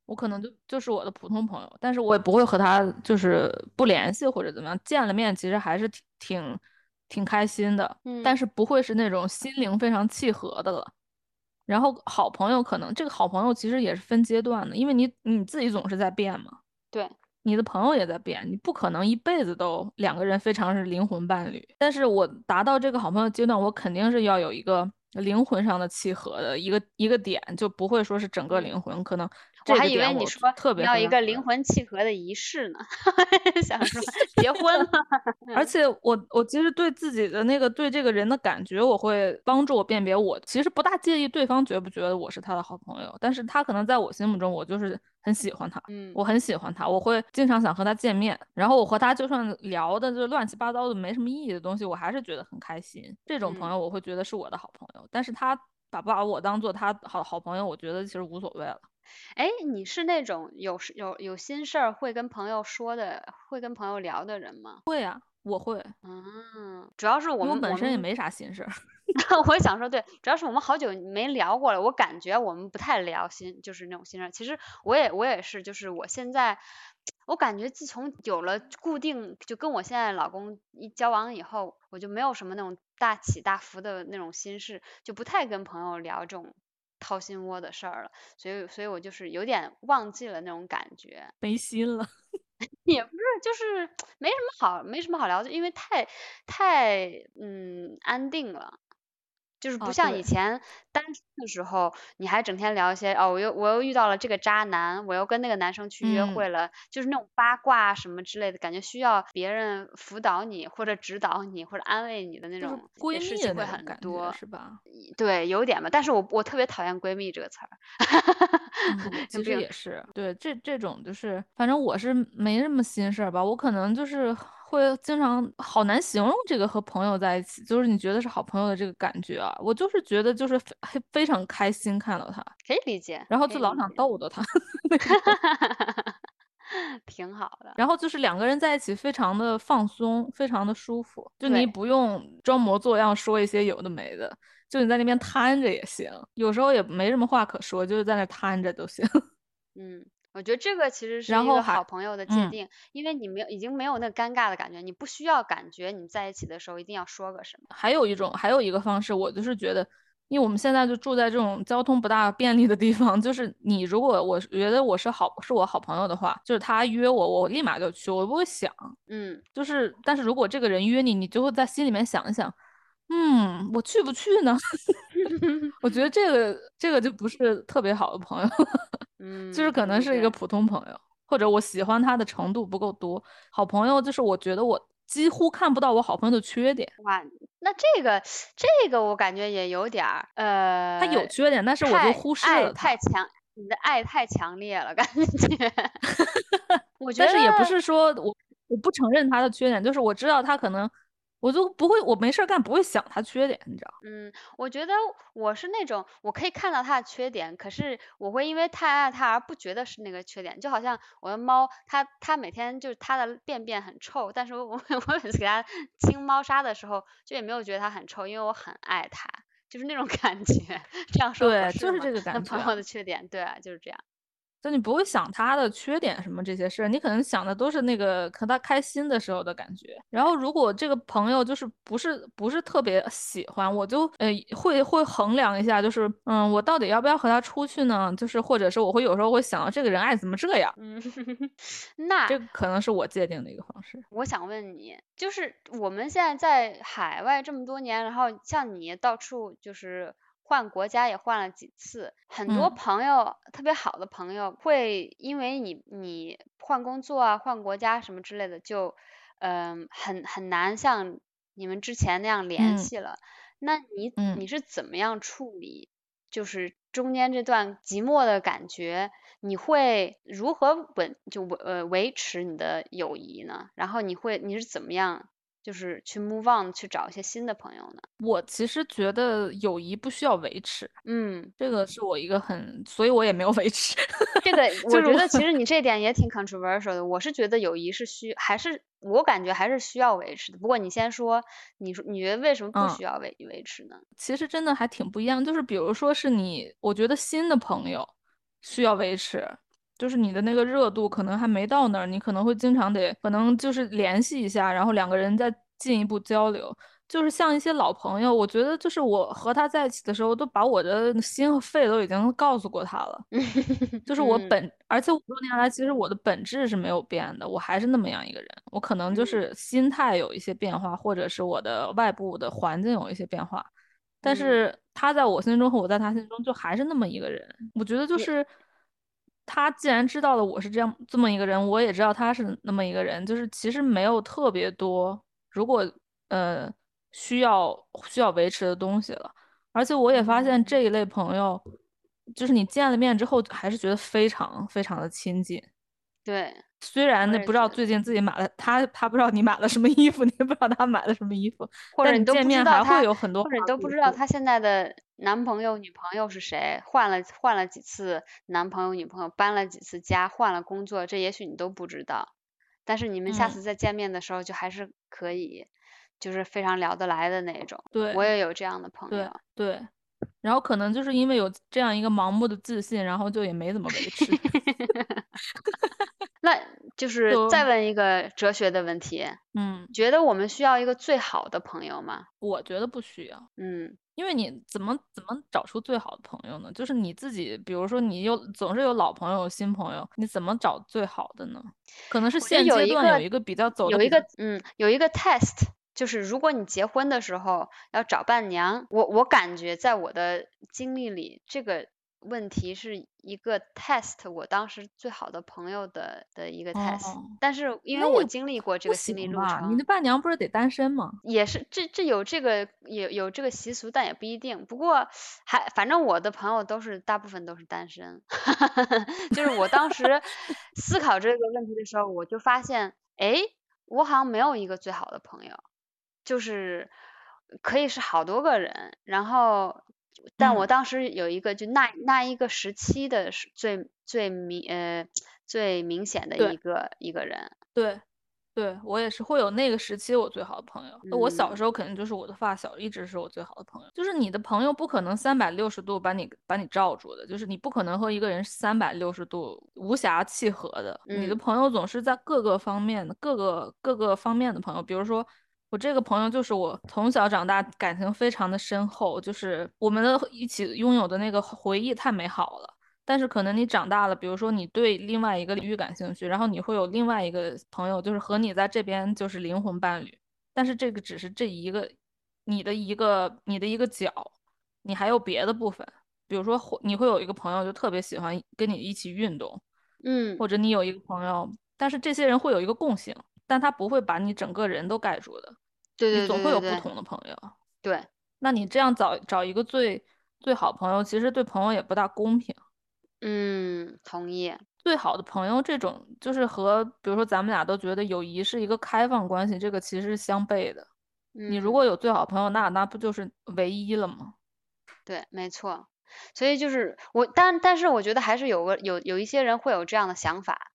我可能就就是我的普通朋友，但是我也不会和他就是不联系或者怎么样，见了面其实还是挺挺挺开心的，但嗯是不会是那种心灵非常契合的了。然后好朋友可能这个好朋友其实也是分阶段的，因为你你自己总是在变嘛，对，你的朋友也在变，你不可能一辈子都两个人非常是灵魂伴侣。但是我达到这个好朋友阶段，我肯定是要有一个灵魂上的契合的一个一个点，就不会说是整个嗯灵魂，可能我这还以为你说特别要一个灵魂契合的仪式呢，想说 结婚了，而嗯且我我其实对自己的那个对这个人的感觉，我会帮助我辨别我其实不大介意对方觉不觉得我是他的好朋友，但是他可能在我心目中我就是很喜欢他，嗯我很喜欢他，我会经常想和他见面，然后我和他就算聊的就乱七八糟的没什么意义的东西，我还是觉得很开心。这种朋嗯友我会觉得是我的好朋友，但是他把不把我当做他好好朋友，我觉得其实无所谓了。哎，你是那种有事有有心事儿会跟朋友说的，会跟朋友聊的人吗？会呀、我会，嗯，主要是我们本身也没啥心事儿。我也想说，对，主要是我们好久没聊过了，我感觉我们不太聊心，就是那种心事儿。其实我也我也是，就是我现在，我感觉自从有了固定，就跟我现在老公一交往以后，我就没有什么那种大起大伏的那种心事，就不太跟朋友聊这种掏心窝的事儿了。所以所以我就是有点忘记了那种感觉。没心了。也不是，就是没什么好，没什么好聊的，因为太太嗯安定了，就是不像以前单身的时候，你还整天聊一些哦，我又我又遇到了这个渣男，我又跟那个男生去约嗯会了，就是那种八卦什么之类的，感觉需要别人辅导你或者指导你或者安慰你的那种闺蜜的事情会很多觉，，是吧？对，有点吧，但是我我特别讨厌闺蜜这个词儿，其实也是，对，这这种就是，反正我是没什么心事儿吧，我可能就是会经常好难形容这个和朋友在一起，就是你觉得是好朋友的这个感觉啊，我就是觉得就是非非常开心看到他，可以理解，然后就老想逗逗他，挺好的。然后就是两个人在一起非常的放松，非常的舒服，就你不用装模作样说一些有的没的，就你在那边瘫着也行，有时候也没什么话可说，就是在那瘫着都行。嗯，我觉得这个其实是一个好朋友的界嗯定，因为你没有已经没有那尴尬的感觉，你不需要感觉你在一起的时候一定要说个什么。还有一种，还有一个方式，我就是觉得，因为我们现在就住在这种交通不大便利的地方，就是你如果我觉得我是好是我好朋友的话，就是他约我，我立马就去，我不会想，嗯，就是但是如果这个人约你，你就会在心里面想一想，嗯，我去不去呢？我觉得这个这个就不是特别好的朋友，嗯，就是可能是一个普通朋友，或者我喜欢他的程度不够多。好朋友就是我觉得我几乎看不到我好朋友的缺点。哇，那这个这个我感觉也有点儿呃，他有缺点，但是我就忽视爱了他。太强，你的爱太强烈了，感觉。我觉但是也不是说我我不承认他的缺点，就是我知道他可能，我就不会，我没事儿干不会想他缺点，你知道？嗯，我觉得我是那种我可以看到它的缺点，可是我会因为太爱它而不觉得是那个缺点。就好像我的猫，它它每天就是它的便便很臭，但是我我 我每次给它清猫砂的时候，就也没有觉得它很臭，因为我很爱它，就是那种感觉。这样说合对，就是这个感觉朋友的缺点，对啊，就是这样。就你不会想他的缺点什么这些事儿，你可能想的都是那个和他开心的时候的感觉。然后如果这个朋友就是不是不是特别喜欢，我就呃会会衡量一下，就是嗯，我到底要不要和他出去呢？就是或者是我会有时候会想到这个人爱怎么这样，嗯，那这可能是我界定的一个方式。我想问你，就是我们现在在海外这么多年，然后像你到处就是换国家也换了几次，很多嗯朋友、特别好的朋友会因为你你换工作啊、换国家什么之类的，就嗯、很很难像你们之前那样联嗯系了。那你嗯你是怎么样处理？就是中间这段寂寞的感觉，你会如何稳就维呃维持你的友谊呢？然后你会你是怎么样就是去 move on 去找一些新的朋友呢？我其实觉得友谊不需要维持，嗯，这个是我一个很，所以我也没有维持。这个就是我我觉得其实你这点也挺 controversial 的。我是觉得友谊是需还是我感觉还是需要维持的。不过你先说，你说你觉得为什么不嗯需要维维持呢？其实真的还挺不一样，就是比如说是你，我觉得新的朋友需要维持，就是你的那个热度可能还没到那儿，你可能会经常得，可能就是联系一下，然后两个人再进一步交流。就是像一些老朋友，我觉得就是我和他在一起的时候，都把我的心和肺都已经告诉过他了。就是我嗯本，而且五多年来其实我的本质是没有变的，我还是那么样一个人。我可能就嗯是心态有一些变化，或者是我的外部的环境有一些变化，但嗯是他在我心中和我在他心中就还是那么一个人。我觉得就是他既然知道了我是这样这么一个人，我也知道他是那么一个人，就是其实没有特别多，如果呃需要需要维持的东西了。而且我也发现嗯这一类朋友，就是你见了面之后，还是觉得非常非常的亲近。对，虽然那不知道最近自己买了，他他不知道你买了什么衣服，你也不知道他买了什么衣服，或者你见面还会有很多或者都不知道他现在的男朋友、女朋友是谁，换了换了几次男朋友、女朋友，搬了几次家，换了工作，这也许你都不知道。但是你们下嗯次再见面的时候，就还是可以，就是非常聊得来的那种。对我也有这样的朋对友。对，然后可能就是因为有这样一个盲目的自信，然后就也没怎么维持。那就是再问一个哲学的问题，嗯，觉得我们需要一个最好的朋友吗？我觉得不需要。嗯因为你怎么怎么找出最好的朋友呢？就是你自己，比如说你有总是有老朋友、有新朋友，你怎么找最好的呢？可能是现阶段有一个比较走有一个嗯，有一个 test，就是如果你结婚的时候要找伴娘，我我感觉在我的经历里，这个问题是一个 test 我当时最好的朋友的的一个 test，、哦但是因为我经历过这个心理？路程，你的伴娘不是得单身吗？也是这这有这个有有这个习俗，但也不一定。不过还反正我的朋友都是大部分都是单身，就是我当时思考这个问题的时候，我就发现，哎，我好像没有一个最好的朋友，就是可以是好多个人，然后。但我嗯当时有一个，就那那一个时期的是最最明呃最明显的一个一个人，对，对我也是会有那个时期我最好的朋友。那我小嗯时候肯定就是我的发小，一直是我最好的朋友。就是你的朋友不可能三百六十度把你把你罩住的，就是你不可能和一个人三百六十度无暇契合的。你的嗯朋友总是在各个方面的各个各个方面的朋友，比如说。我这个朋友就是我从小长大，感情非常的深厚，就是我们的一起拥有的那个回忆太美好了。但是可能你长大了，比如说你对另外一个领域感兴趣，然后你会有另外一个朋友，就是和你在这边就是灵魂伴侣，但是这个只是这一个你的一个你的一个角，你还有别的部分，比如说会你会有一个朋友就特别喜欢跟你一起运动，嗯。或者你有一个朋友，但是这些人会有一个共性，但他不会把你整个人都盖住的。对对你总会有不同的朋友。对，那你这样找找一个最最好朋友，其实对朋友也不大公平。嗯，同意。最好的朋友这种，就是和比如说咱们俩都觉得友谊是一个开放关系，这个其实是相悖的。你如嗯果有最好朋友，那那不就是唯一了吗？对，没错。所以就是我，但但是我觉得还是有个有有一些人会有这样的想法，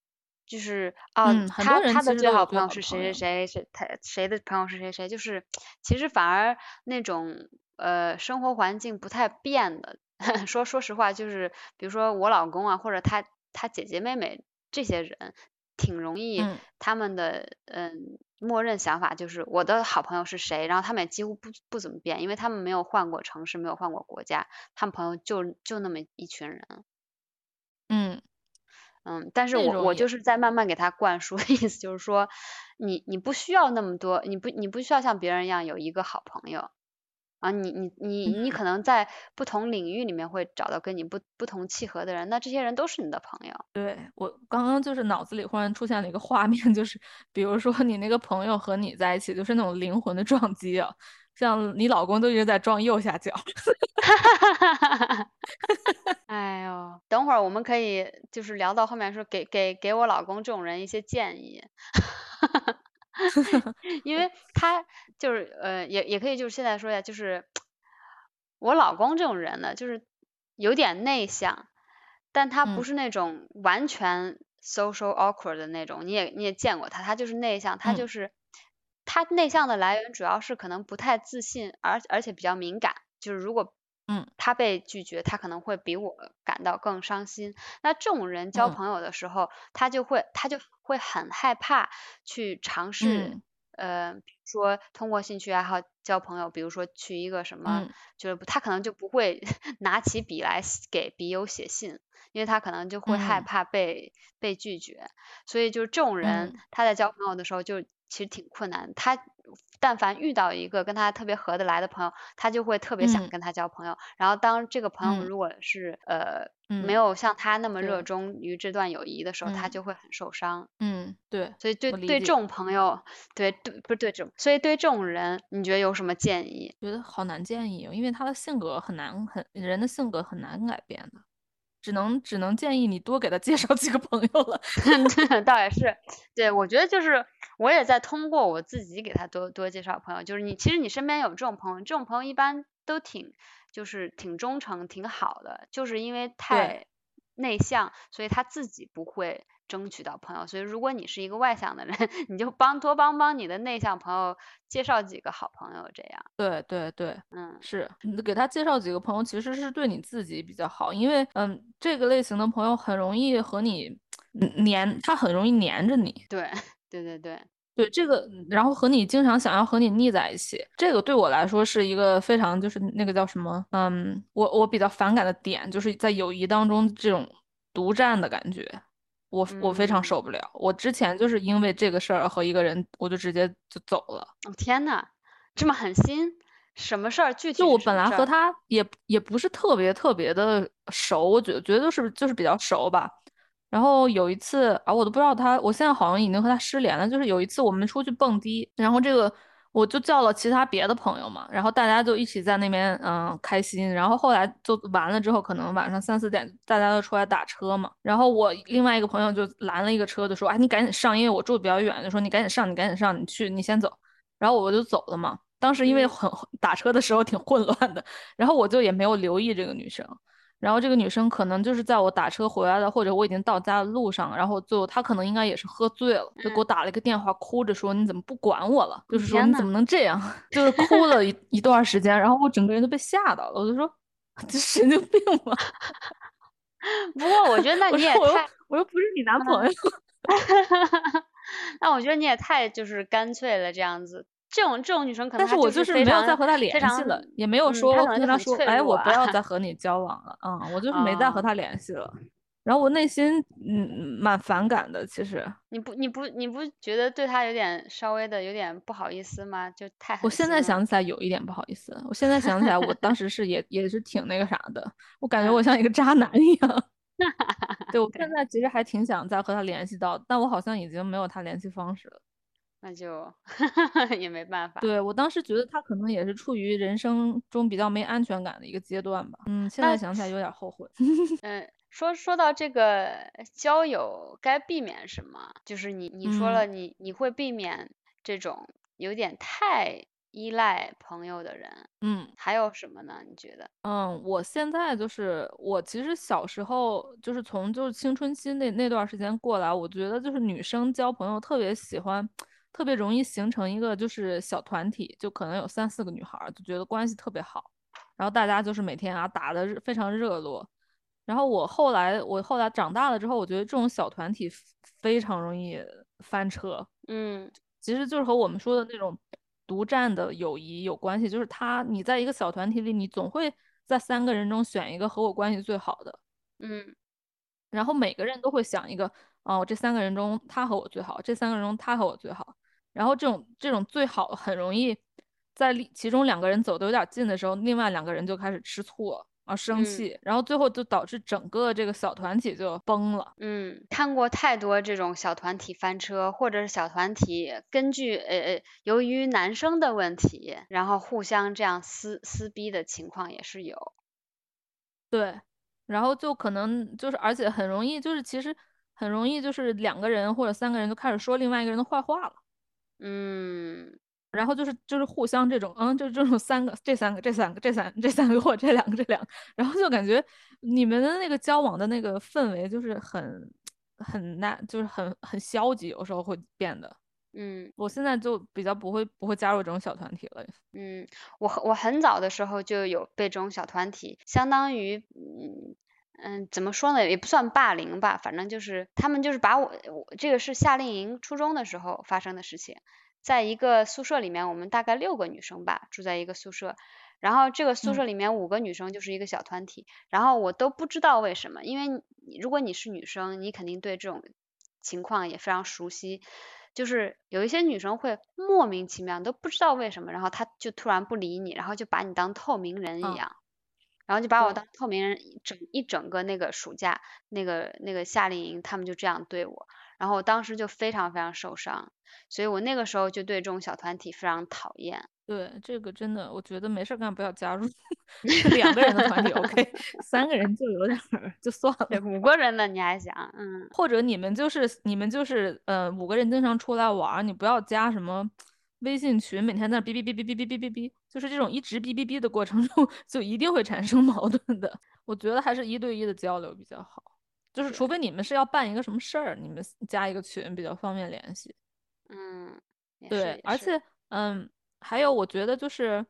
就是啊，他他的最最好朋友是谁谁谁谁，他谁的朋友是谁谁，就是其实反而那种呃生活环境不太变的，说说实话，就是比如说我老公啊，或者他他姐姐妹妹这些人，挺容易嗯他们的嗯默认想法就是我的好朋友是谁，然后他们也几乎不不怎么变，因为他们没有换过城市，没有换过国家，他们朋友就就那么一群人。嗯嗯，但是我我就是在慢慢给他灌输的意思，就是说你你不需要那么多，你不你不需要像别人一样有一个好朋友啊，你你你你可能在不同领域里面会找到跟你不不同契合的人，那这些人都是你的朋友。对，我刚刚就是脑子里忽然出现了一个画面，就是比如说你那个朋友和你在一起，就是那种灵魂的撞击啊，像你老公都一直在撞右下角。哎呦，等会儿我们可以就是聊到后面说给给给我老公这种人一些建议，因为 他就是呃也也可以就是现在说一下，就是我老公这种人呢，就是有点内向，但他不嗯。是那种完全 social awkward 的那种，你也你也见过他，他就是内向，他就嗯。是他内向的来源主要是可能不太自信，而而且比较敏感，就是如果嗯。他被拒绝，他可能会比我感到更伤心。那这种人交嗯。朋友的时候，他就会他就会很害怕去尝试，嗯。呃，比如说通过兴趣爱好交朋友，比如说去一个什么嗯。俱乐部，他可能就不会 拿起笔来写给笔友写信，因为他可能就会害嗯。怕被被拒绝。所以就是这种人嗯，他在交朋友的时候就其实挺困难。他但凡遇到一个跟他特别合得来的朋友，他就会特别想嗯跟他交朋友。然后当这个朋友嗯如果是呃嗯没有像他那么热衷于这段友谊的时候，他嗯就会很受伤。嗯，对，所以对对这种朋友，对对不是对这种，所以对这种人，你觉得有什么建议？觉得好难建议哦，因为他的性格很难很人的性格很难改变的，只能只能建议你多给他介绍几个朋友了。对，倒也是，对，我觉得就是我也在通过我自己给他多多介绍朋友，就是你其实你身边有这种朋友，这种朋友一般都挺就是挺忠诚、挺好的，就是因为太内向，所以他自己不会争取到朋友。所以如果你是一个外向的人，你就帮多帮帮你的内向朋友介绍几个好朋友，这样，对对对，嗯是你给他介绍几个朋友，其实是对你自己比较好，因为嗯，这个类型的朋友很容易和你嗯黏，他很容易黏着你。对对对对，对这个，然后和你经常想要和你腻在一起，这个对我来说是一个非常就是那个叫什么，嗯，我我比较反感的点，就是在友谊当中这种独占的感觉，我我非常嗯受不了。我之前就是因为这个事儿和一个人，我就直接就走了。哦天呐，这么狠心，什么事儿？具体就我本来和他也也不是特别特别的熟，我觉觉得就是就是比较熟吧。然后有一次啊，我都不知道他，我现在好像已经和他失联了。就是有一次我们出去蹦迪，然后这个我就叫了其他别的朋友嘛，然后大家就一起在那边嗯开心。然后后来就完了之后，可能晚上三四点大家都出来打车嘛，然后我另外一个朋友就拦了一个车，就说哎你赶紧上，因为我住的比较远，就说你赶紧上，你赶紧上，你去你先走。然后我就走了嘛。当时因为嗯很打车的时候挺混乱的，然后我就也没有留意这个女生。然后这个女生可能就是在我打车回来的，或者我已经到家的路上，然后就她可能应该也是喝醉了，就给我打了一个电话，哭着说你怎么不管我了？就是说你怎么能这样？就是哭了一 一段时间，然后我整个人都被吓到了，我就说这神经病吧？不过我觉得那你也太，我又不是你男朋友，那我觉得你也太就是干脆了这样子。这种这种女生可能但是我就是没有再和他联系了，也没有嗯说跟他说，哎，我不要啊再和你交往了，嗯，我就是没再和哦他联系了。然后我内心嗯蛮反感的，其实你不你不你不觉得对他有点稍微的有点不好意思吗？就太我现在想起来有一点不好意思，我现在想起来，我当时是也 也是挺那个啥的，我感觉我嗯像一个渣男一样。对，我现在其实还挺想再和他联系到，但我好像已经没有他联系方式了。那就 也没办法。对我当时觉得他可能也是处于人生中比较没安全感的一个阶段吧。嗯，现在想起来有点后悔。嗯，说说到这个交友该避免什么，就是你你说了你你会避免这种有点太。依赖朋友的人，嗯，还有什么呢？你觉得？嗯，我现在就是我其实小时候就是从就是青春期那那段时间过来，我觉得就是女生交朋友特别喜欢，特别容易形成一个就是小团体，就可能有三四个女孩就觉得关系特别好，然后大家就是每天啊打的非常热络。然后我后来我后来长大了之后，我觉得这种小团体非常容易翻车。嗯，其实就是和我们说的那种。独占的友谊有关系，就是他，你在一个小团体里，你总会在三个人中选一个和我关系最好的，嗯，然后每个人都会想一个，哦，这三个人中他和我最好，这三个人中他和我最好，然后这种这种最好很容易在其中两个人走的有点近的时候，另外两个人就开始吃醋。啊，生气，然后最后就导致整个这个小团体就崩了。嗯，看过太多这种小团体翻车，或者是小团体根据呃呃，由于男生的问题，然后互相这样撕撕逼的情况也是有。对，然后就可能就是，而且很容易就是其实很容易就是两个人或者三个人就开始说另外一个人的坏话了。嗯。然后就是就是互相这种，嗯，就是这种三个，这三个，这三个，这三这三个或这两个这两个，然后就感觉你们的那个交往的那个氛围就是很很那，就是很很消极，有时候会变得。嗯，我现在就比较不会不会加入这种小团体了。嗯，我我很早的时候就有被这种小团体，相当于嗯嗯怎么说呢，也不算霸凌吧，反正就是他们就是把我我这个是夏令营初中的时候发生的事情。在一个宿舍里面，我们大概六个女生吧，住在一个宿舍。然后这个宿舍里面五个女生就是一个小团体。然后我都不知道为什么，因为如果你是女生，你肯定对这种情况也非常熟悉。就是有一些女生会莫名其妙都不知道为什么，然后她就突然不理你，然后就把你当透明人一样，然后就把我当透明人，整一整个那个暑假，那个那个夏令营，他们就这样对我。然后我当时就非常非常受伤，所以我那个时候就对这种小团体非常讨厌。对，这个真的，我觉得没事干不要加入，两个人的团体 OK，三个人就有点 就算了。五个人的你还想，嗯，或者你们就是你们就是呃五个人经常出来玩，你不要加什么微信群，每天在那哔哔哔哔哔哔哔哔哔，就是这种一直哔哔哔的过程中，就一定会产生矛盾的。我觉得还是一对一的交流比较好。就是除非你们是要办一个什么事儿，你们加一个群比较方便联系。嗯，对，而且嗯，还有我觉得就是，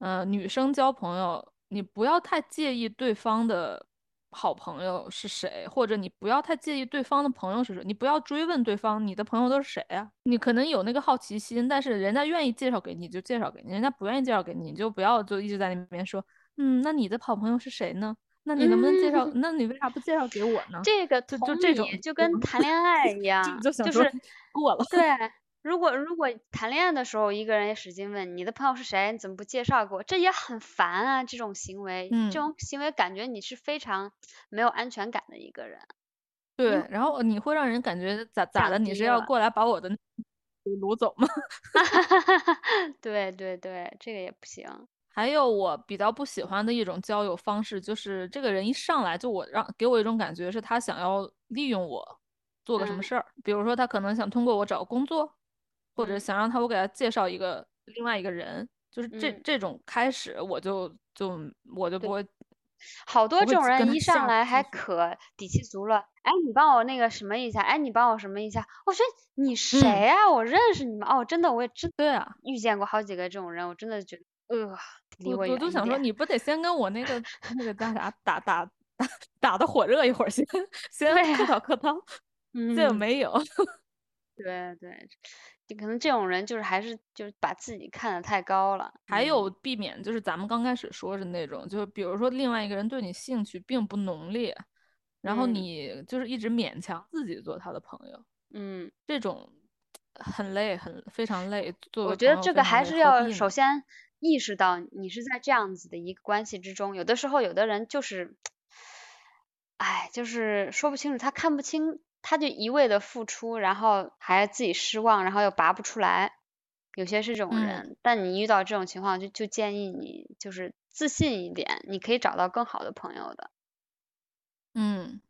嗯，女生交朋友，你不要太介意对方的好朋友是谁，或者你不要太介意对方的朋友是谁，你不要追问对方你的朋友都是谁啊。你可能有那个好奇心，但是人家愿意介绍给你就介绍给你，人家不愿意介绍给你，你就不要就一直在那边说，嗯，那你的好朋友是谁呢？那你能不能介绍？那你为啥不介绍给我呢？这个就就这种，就跟谈恋爱一 样，就是过了。对，如果如果谈恋爱的时候，一个人也使劲问你的朋友是谁，你怎么不介绍给我？这也很烦啊！这种行为，这种行为感觉你是非常没有安全感的一个人。对，然后你会让人感觉咋咋的？你是要过来把我的掳走吗？对对对，这个也不行。还有我比较不喜欢的一种交友方式，就是这个人一上来就我让给我一种感觉是他想要利用我做个什么事儿，比如说他可能想通过我找工作，或者想让他我给他介绍一个另外一个人，就是这这种开始我就就我就不会。好多这种人一上来还可底气足了，哎，你帮我那个什么一下，哎，你帮我什么一下，我说你谁啊？我认识你吗？哦，真的，我也真对啊，遇见过好几个这种人，我真的觉得。呃，我我就想说，你不得先跟我那个那个叫啥打打打打的火热一会儿先，先客套客套，这没有。对 对，就可能这种人就是还是就是把自己看得太高了。还有避免就是咱们刚开始说是那种，就是比如说另外一个人对你兴趣并不浓烈，然后你就是一直勉强自己做他的朋友，嗯，这种很累，很非常累。我觉得这个还是要首先。意识到你是在这样子的一个关系之中，有的时候有的人就是，哎，就是说不清楚，他看不清他就一味的付出，然后还自己失望，然后又拔不出来。有些是这种人，但你遇到这种情况，就就建议你就是自信一点，你可以找到更好的朋友的。嗯，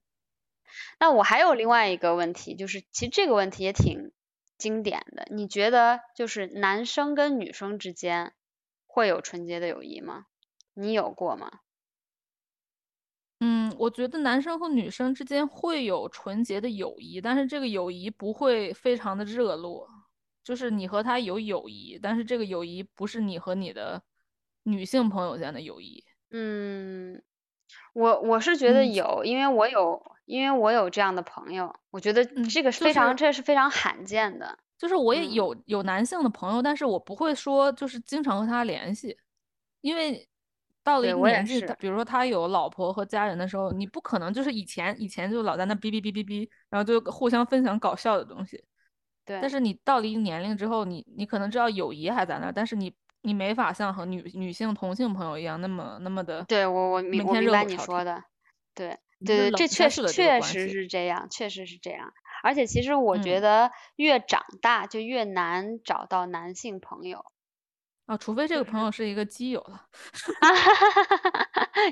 那我还有另外一个问题，就是其实这个问题也挺经典的。你觉得就是男生跟女生之间会有纯洁的友谊吗？你有过吗？嗯，我觉得男生和女生之间会有纯洁的友谊，但是这个友谊不会非常的热络。就是你和他有友谊，但是这个友谊不是你和你的女性朋友间的友谊。嗯，我我是觉得有，因为我有，因为我有这样的朋友，我觉得这个非常，这是非常罕见的。就是我也有有男性的朋友，但是我不会说就是经常和他联系，因为到了一个年纪，比如说他有老婆和家人的时候，你不可能就是以前以前就老在那哔哔哔哔哔，然后就互相分享搞笑的东西。对，但是你到了一个年龄之后，你你可能知道友谊还在那，但是你你没法像和女女性同性朋友一样那么那么的。对我我明我明白你说的，对对对，这确实确实是这样，确实是这样。而且其实我觉得越长大就越难找到男性朋友。啊，除非这个朋友是一个基友了。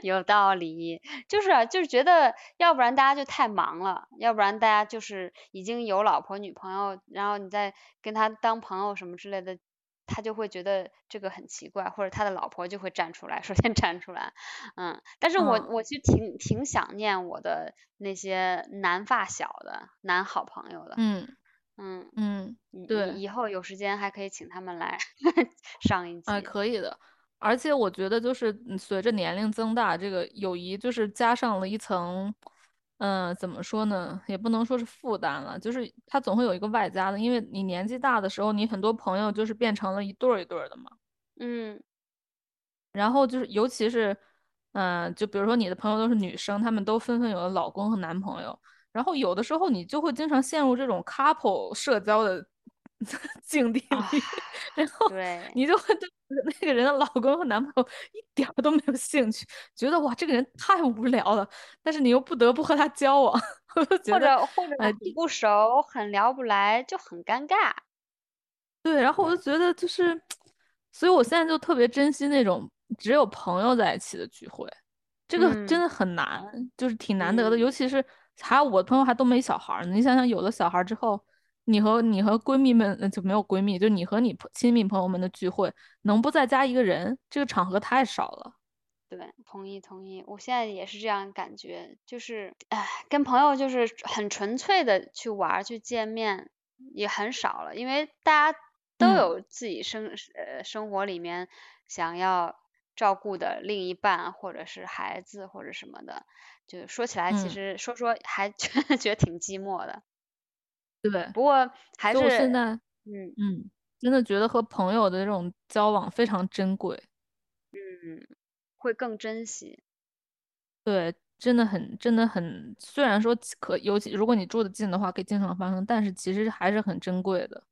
有道理，就是就是觉得，要不然大家就太忙了，要不然大家就是已经有老婆女朋友，然后你再跟他当朋友什么之类的，他就会觉得这个很奇怪，或者他的老婆就会站出来，首先站出来，嗯，但是我我其实挺挺想念我的那些男发小的男好朋友的，嗯。嗯嗯，对，以后有时间还可以请他们来 上一集。哎，可以的。而且我觉得，就是随着年龄增大，这个友谊就是加上了一层，嗯，怎么说呢？也不能说是负担了，就是它总会有一个外加的。因为你年纪大的时候，你很多朋友就是变成了一对儿一对儿的嘛。嗯。然后就是，尤其是，嗯，就比如说你的朋友都是女生，她们都纷纷有了老公和男朋友。然后有的时候你就会经常陷入这种 couple 社交的 境地里，然后你就会对 那个人的老公和男朋友一点都没有兴趣，觉得哇这个人太无聊了，但是你又不得不和他交往，或者或者很不熟，很聊不来，就很尴尬。对，然后我就觉得就是，所以我现在就特别珍惜那种只有朋友在一起的聚会，这个真的很难，就是挺难得的，尤其是。还有我的朋友还都没小孩呢，你想想有了小孩儿之后，你和你和闺蜜们就没有闺蜜，就你和你亲密朋友们的聚会，能不再加一个人？这个场合太少了。对，同意同意，我现在也是这样感觉，就是哎，跟朋友就是很纯粹的去玩去见面也很少了，因为大家都有自己生呃生活里面想要照顾的另一半或者是孩子或者什么的。就说起来，其实说说还 觉得挺寂寞的。对，不过还是现在，嗯嗯，真的觉得和朋友的这种交往非常珍贵。嗯，会更珍惜。对，真的很，真的很。虽然说可，尤其如果你住的近的话，可以经常发生，但是其实还是很珍贵的。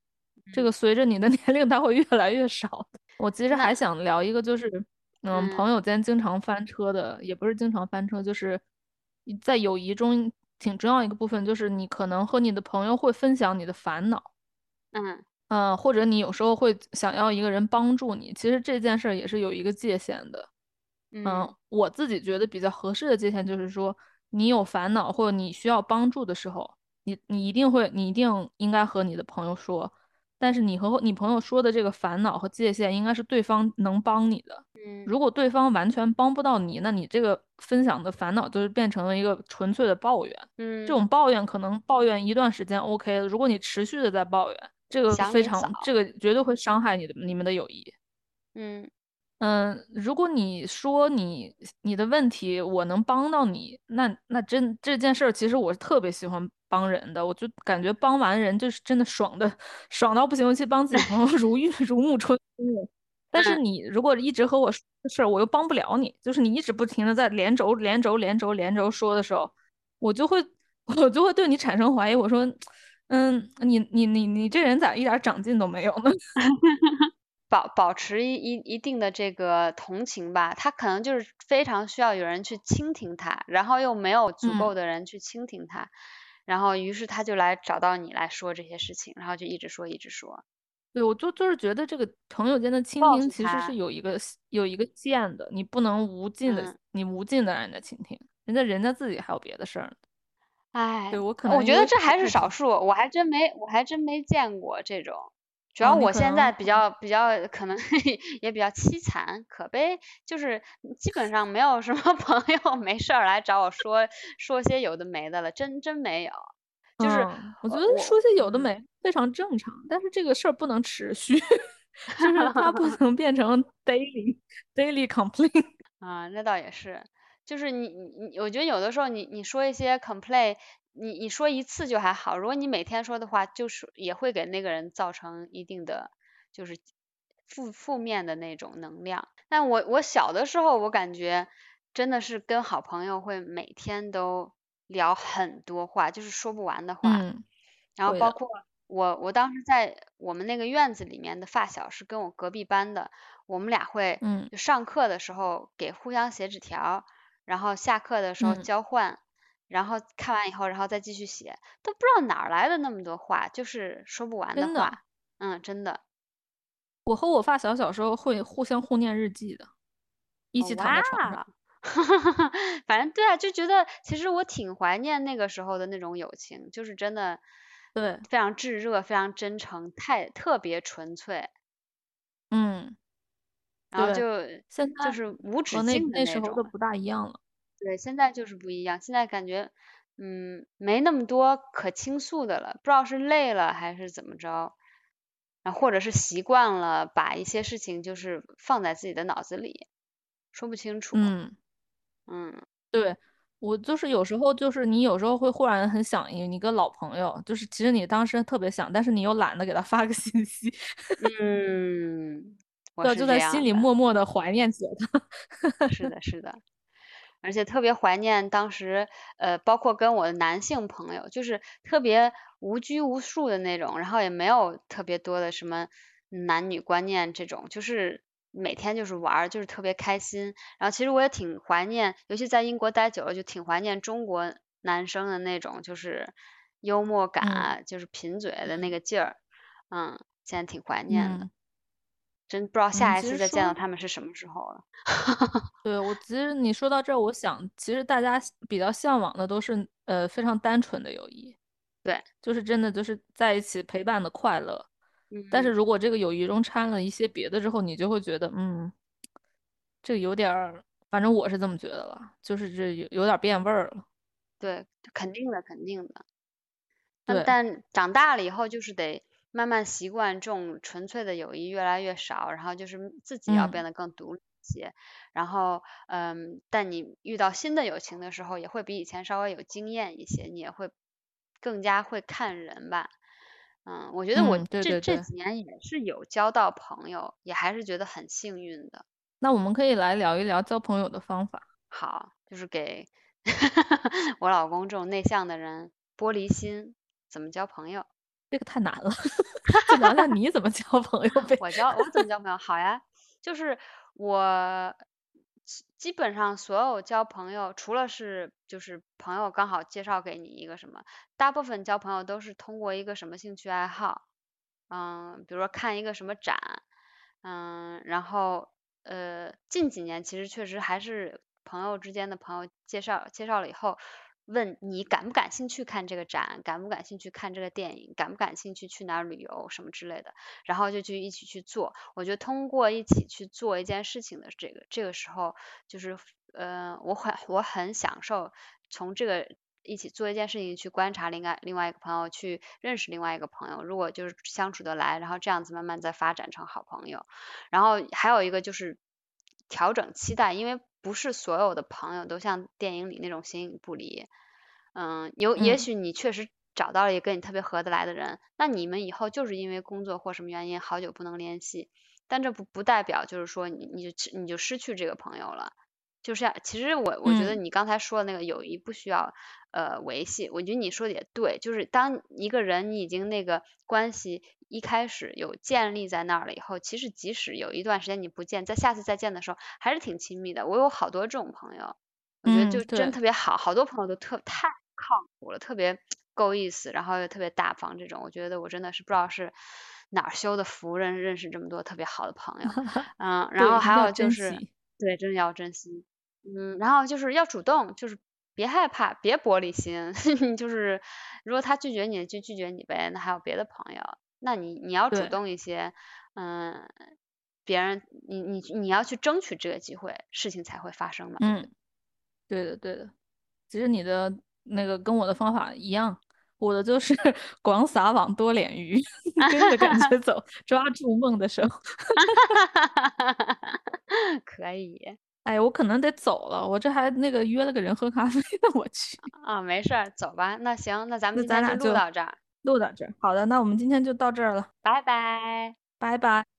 这个随着你的 年龄，它会越来越少。我其实还想聊一个，就是嗯，朋友间经常翻车的，也不是经常翻车，就是。在友谊中挺重要一个部分，就是你可能和你的朋友会分享你的烦恼，嗯嗯，或者你有时候会想要一个人帮助你，其实这件事儿也是有一个界限的，嗯，我自己觉得比较合适的界限就是说，你有烦恼或者你需要帮助的时候，你你一定会，你一定应该和你的朋友说。但是你和你朋友说的这个烦恼和界限，应该是对方能帮你的。嗯，如果对方完全帮不到你，那你这个分享的烦恼就是变成了一个纯粹的抱怨。嗯，这种抱怨可能抱怨一段时间 OK 如果你持续的在抱怨，这个非常，这个绝对会伤害你的你们的友谊。嗯。嗯，如果你说你你的问题我能帮到你，那那真这件事儿其实我是特别喜欢帮人的，我就感觉帮完人就是真的爽的爽到不行，尤其帮自己朋友 如玉如沐春风。但是你如果一直和我说事儿，我又帮不了你，就是你一直不停的在连轴连轴连轴连轴说的时候，我就会我就会对你产生怀疑。我说，嗯，你你你你这人咋一点长进都没有呢？保保持一一一定的这个同情吧，他可能就是非常需要有人去倾听他，然后又没有足够的人去倾听他，然后于是他就来找到你来说这些事情，然后就一直说一直说。对，我就就是觉得这个朋友间的倾听其实是有一个有一个限的，你不能无尽的，嗯你无尽的让人家倾听，人家人家自己还有别的事儿呢。哎，对我可能我觉得这还是少数，我还真没我还真没见过这种。主要我现在比较比较可能 也比较凄惨可悲，就是基本上没有什么 朋友没事儿来找我说说些有的没的了，真真没有。就是嗯我觉得说些有的嗯没非常正常，但是这个事儿不能持续，就是它不能变成 daily daily complaint。啊，那倒也是，就是你你你，我觉得有的时候你你说一些 complain，你你说一次就还好，如果你每天说的话，就是也会给那个人造成一定的就是负负面的那种能量。但我我小的时候，我感觉真的是跟好朋友会每天都聊很多话，就是说不完的话。嗯，然后包括我，我当时在我们那个院子里面的发小是跟我隔壁班的，我们俩会嗯就上课的时候给互相写纸条，然后下课的时候嗯交换，然后看完以后然后再继续写，都不知道哪儿来的那么多话，就是说不完的话。嗯，真的。我和我发小小时候会互相互念日记的，一哦起躺在床上。哇 反正对啊，就觉得其实我挺怀念那个时候的那种友情，就是真的对，非常炙热，非常真诚，太特别纯粹。嗯，然后就现在就是无止境的那时候种都不大一样了。对，现在就是不一样，现在感觉嗯没那么多可倾诉的了，不知道是累了还是怎么着，然后或者是习惯了把一些事情就是放在自己的脑子里，说不清楚。嗯，嗯对，我就是有时候就是你有时候会忽然很想一一个老朋友，就是其实你当时特别想，但是你又懒得给他发个信息，嗯，我对，就在心里默默的怀念起了他。是的，是的，而且特别怀念当时，呃，包括跟我的男性朋友，就是特别无拘无束的那种，然后也没有特别多的什么男女观念这种，就是每天就是玩儿，就是特别开心。然后其实我也挺怀念，尤其在英国待久了，就挺怀念中国男生的那种，就是幽默感就是贫嘴的那个劲儿，嗯，现在挺怀念的。嗯，真不知道下一次再见到他们是什么时候了。对，我其实你说到这儿，我想其实大家比较向往的都是呃非常单纯的友谊，对，就是真的就是在一起陪伴的快乐。但是嗯如果这个友谊中掺了一些别的之后，你就会觉得，嗯，这有点儿，反正我是这么觉得了，就是这有有点变味儿了。对，肯定的，肯定的。但对，但长大了以后，就是得慢慢习惯这种纯粹的友谊越来越少，然后就是自己要变嗯得更独立一些。然后，嗯，但你遇到新的友情的时候，也会比以前稍微有经验一些，你也会更加会看人吧。嗯，我觉得我嗯，对这对对。这几年也是有交到朋友，也还是觉得很幸运的。那我们可以来聊一聊交朋友的方法。好，就是给 我老公这种内向的人玻璃心，怎么交朋友？这个太难了，就聊聊你怎么交朋友呗。我交我怎么交朋友？好呀，就是我基本上所有交朋友，除了是就是朋友刚好介绍给你一个什么，大部分交朋友都是通过一个什么兴趣爱好，嗯，比如说看一个什么展，嗯，然后呃近几年其实确实还是朋友之间的朋友介绍介绍了以后。问你感不感兴趣看这个展，感不感兴趣看这个电影，感不感兴趣去哪儿旅游什么之类的，然后就去一起去做。我觉得通过一起去做一件事情的这个这个时候，就是呃，我很我很享受从这个一起做一件事情去观察另外另外一个朋友，去认识另外一个朋友。如果就是相处得来，然后这样子慢慢再发展成好朋友。然后还有一个就是调整期待，因为不是所有的朋友都像电影里那种形影不离。嗯，有也嗯许你确实找到了一个跟你特别合得来的人，那你们以后就是因为工作或什么原因好久不能联系，但这不不代表就是说你你就你就失去这个朋友了。就是要其实我我觉得嗯你刚才说的那个友谊不需要呃维系，我觉得你说的也对，就是当一个人你已经那个关系一开始有建立在那儿了以后，其实即使有一段时间你不见，在下次再见的时候还是挺亲密的。我有好多这种朋友，我觉得嗯，就真，特别好，好多朋友都特太靠谱了，特别够意思，然后又特别大方这种，我觉得我真的是不知道是哪儿修的福，认认识这么多特别好的朋友。嗯，然后还有就是对，真的要珍惜。嗯，然后就是要主动，就是别害怕，别玻璃心。就是如果他拒绝你，就拒绝你呗。那还有别的朋友，那你你要主动一些。嗯，别人你你你要去争取这个机会，事情才会发生嘛。嗯，对的对的。其实你的那个跟我的方法一样，我的就是 广撒网多敛鱼，跟着感觉走，抓住梦的手。可以。哎，我可能得走了，我这还那个约了个人喝咖啡呢，我去。啊，没事儿，走吧。那行，那咱们今天就录到这儿。录到这儿。好的，那我们今天就到这儿了。拜拜。拜拜。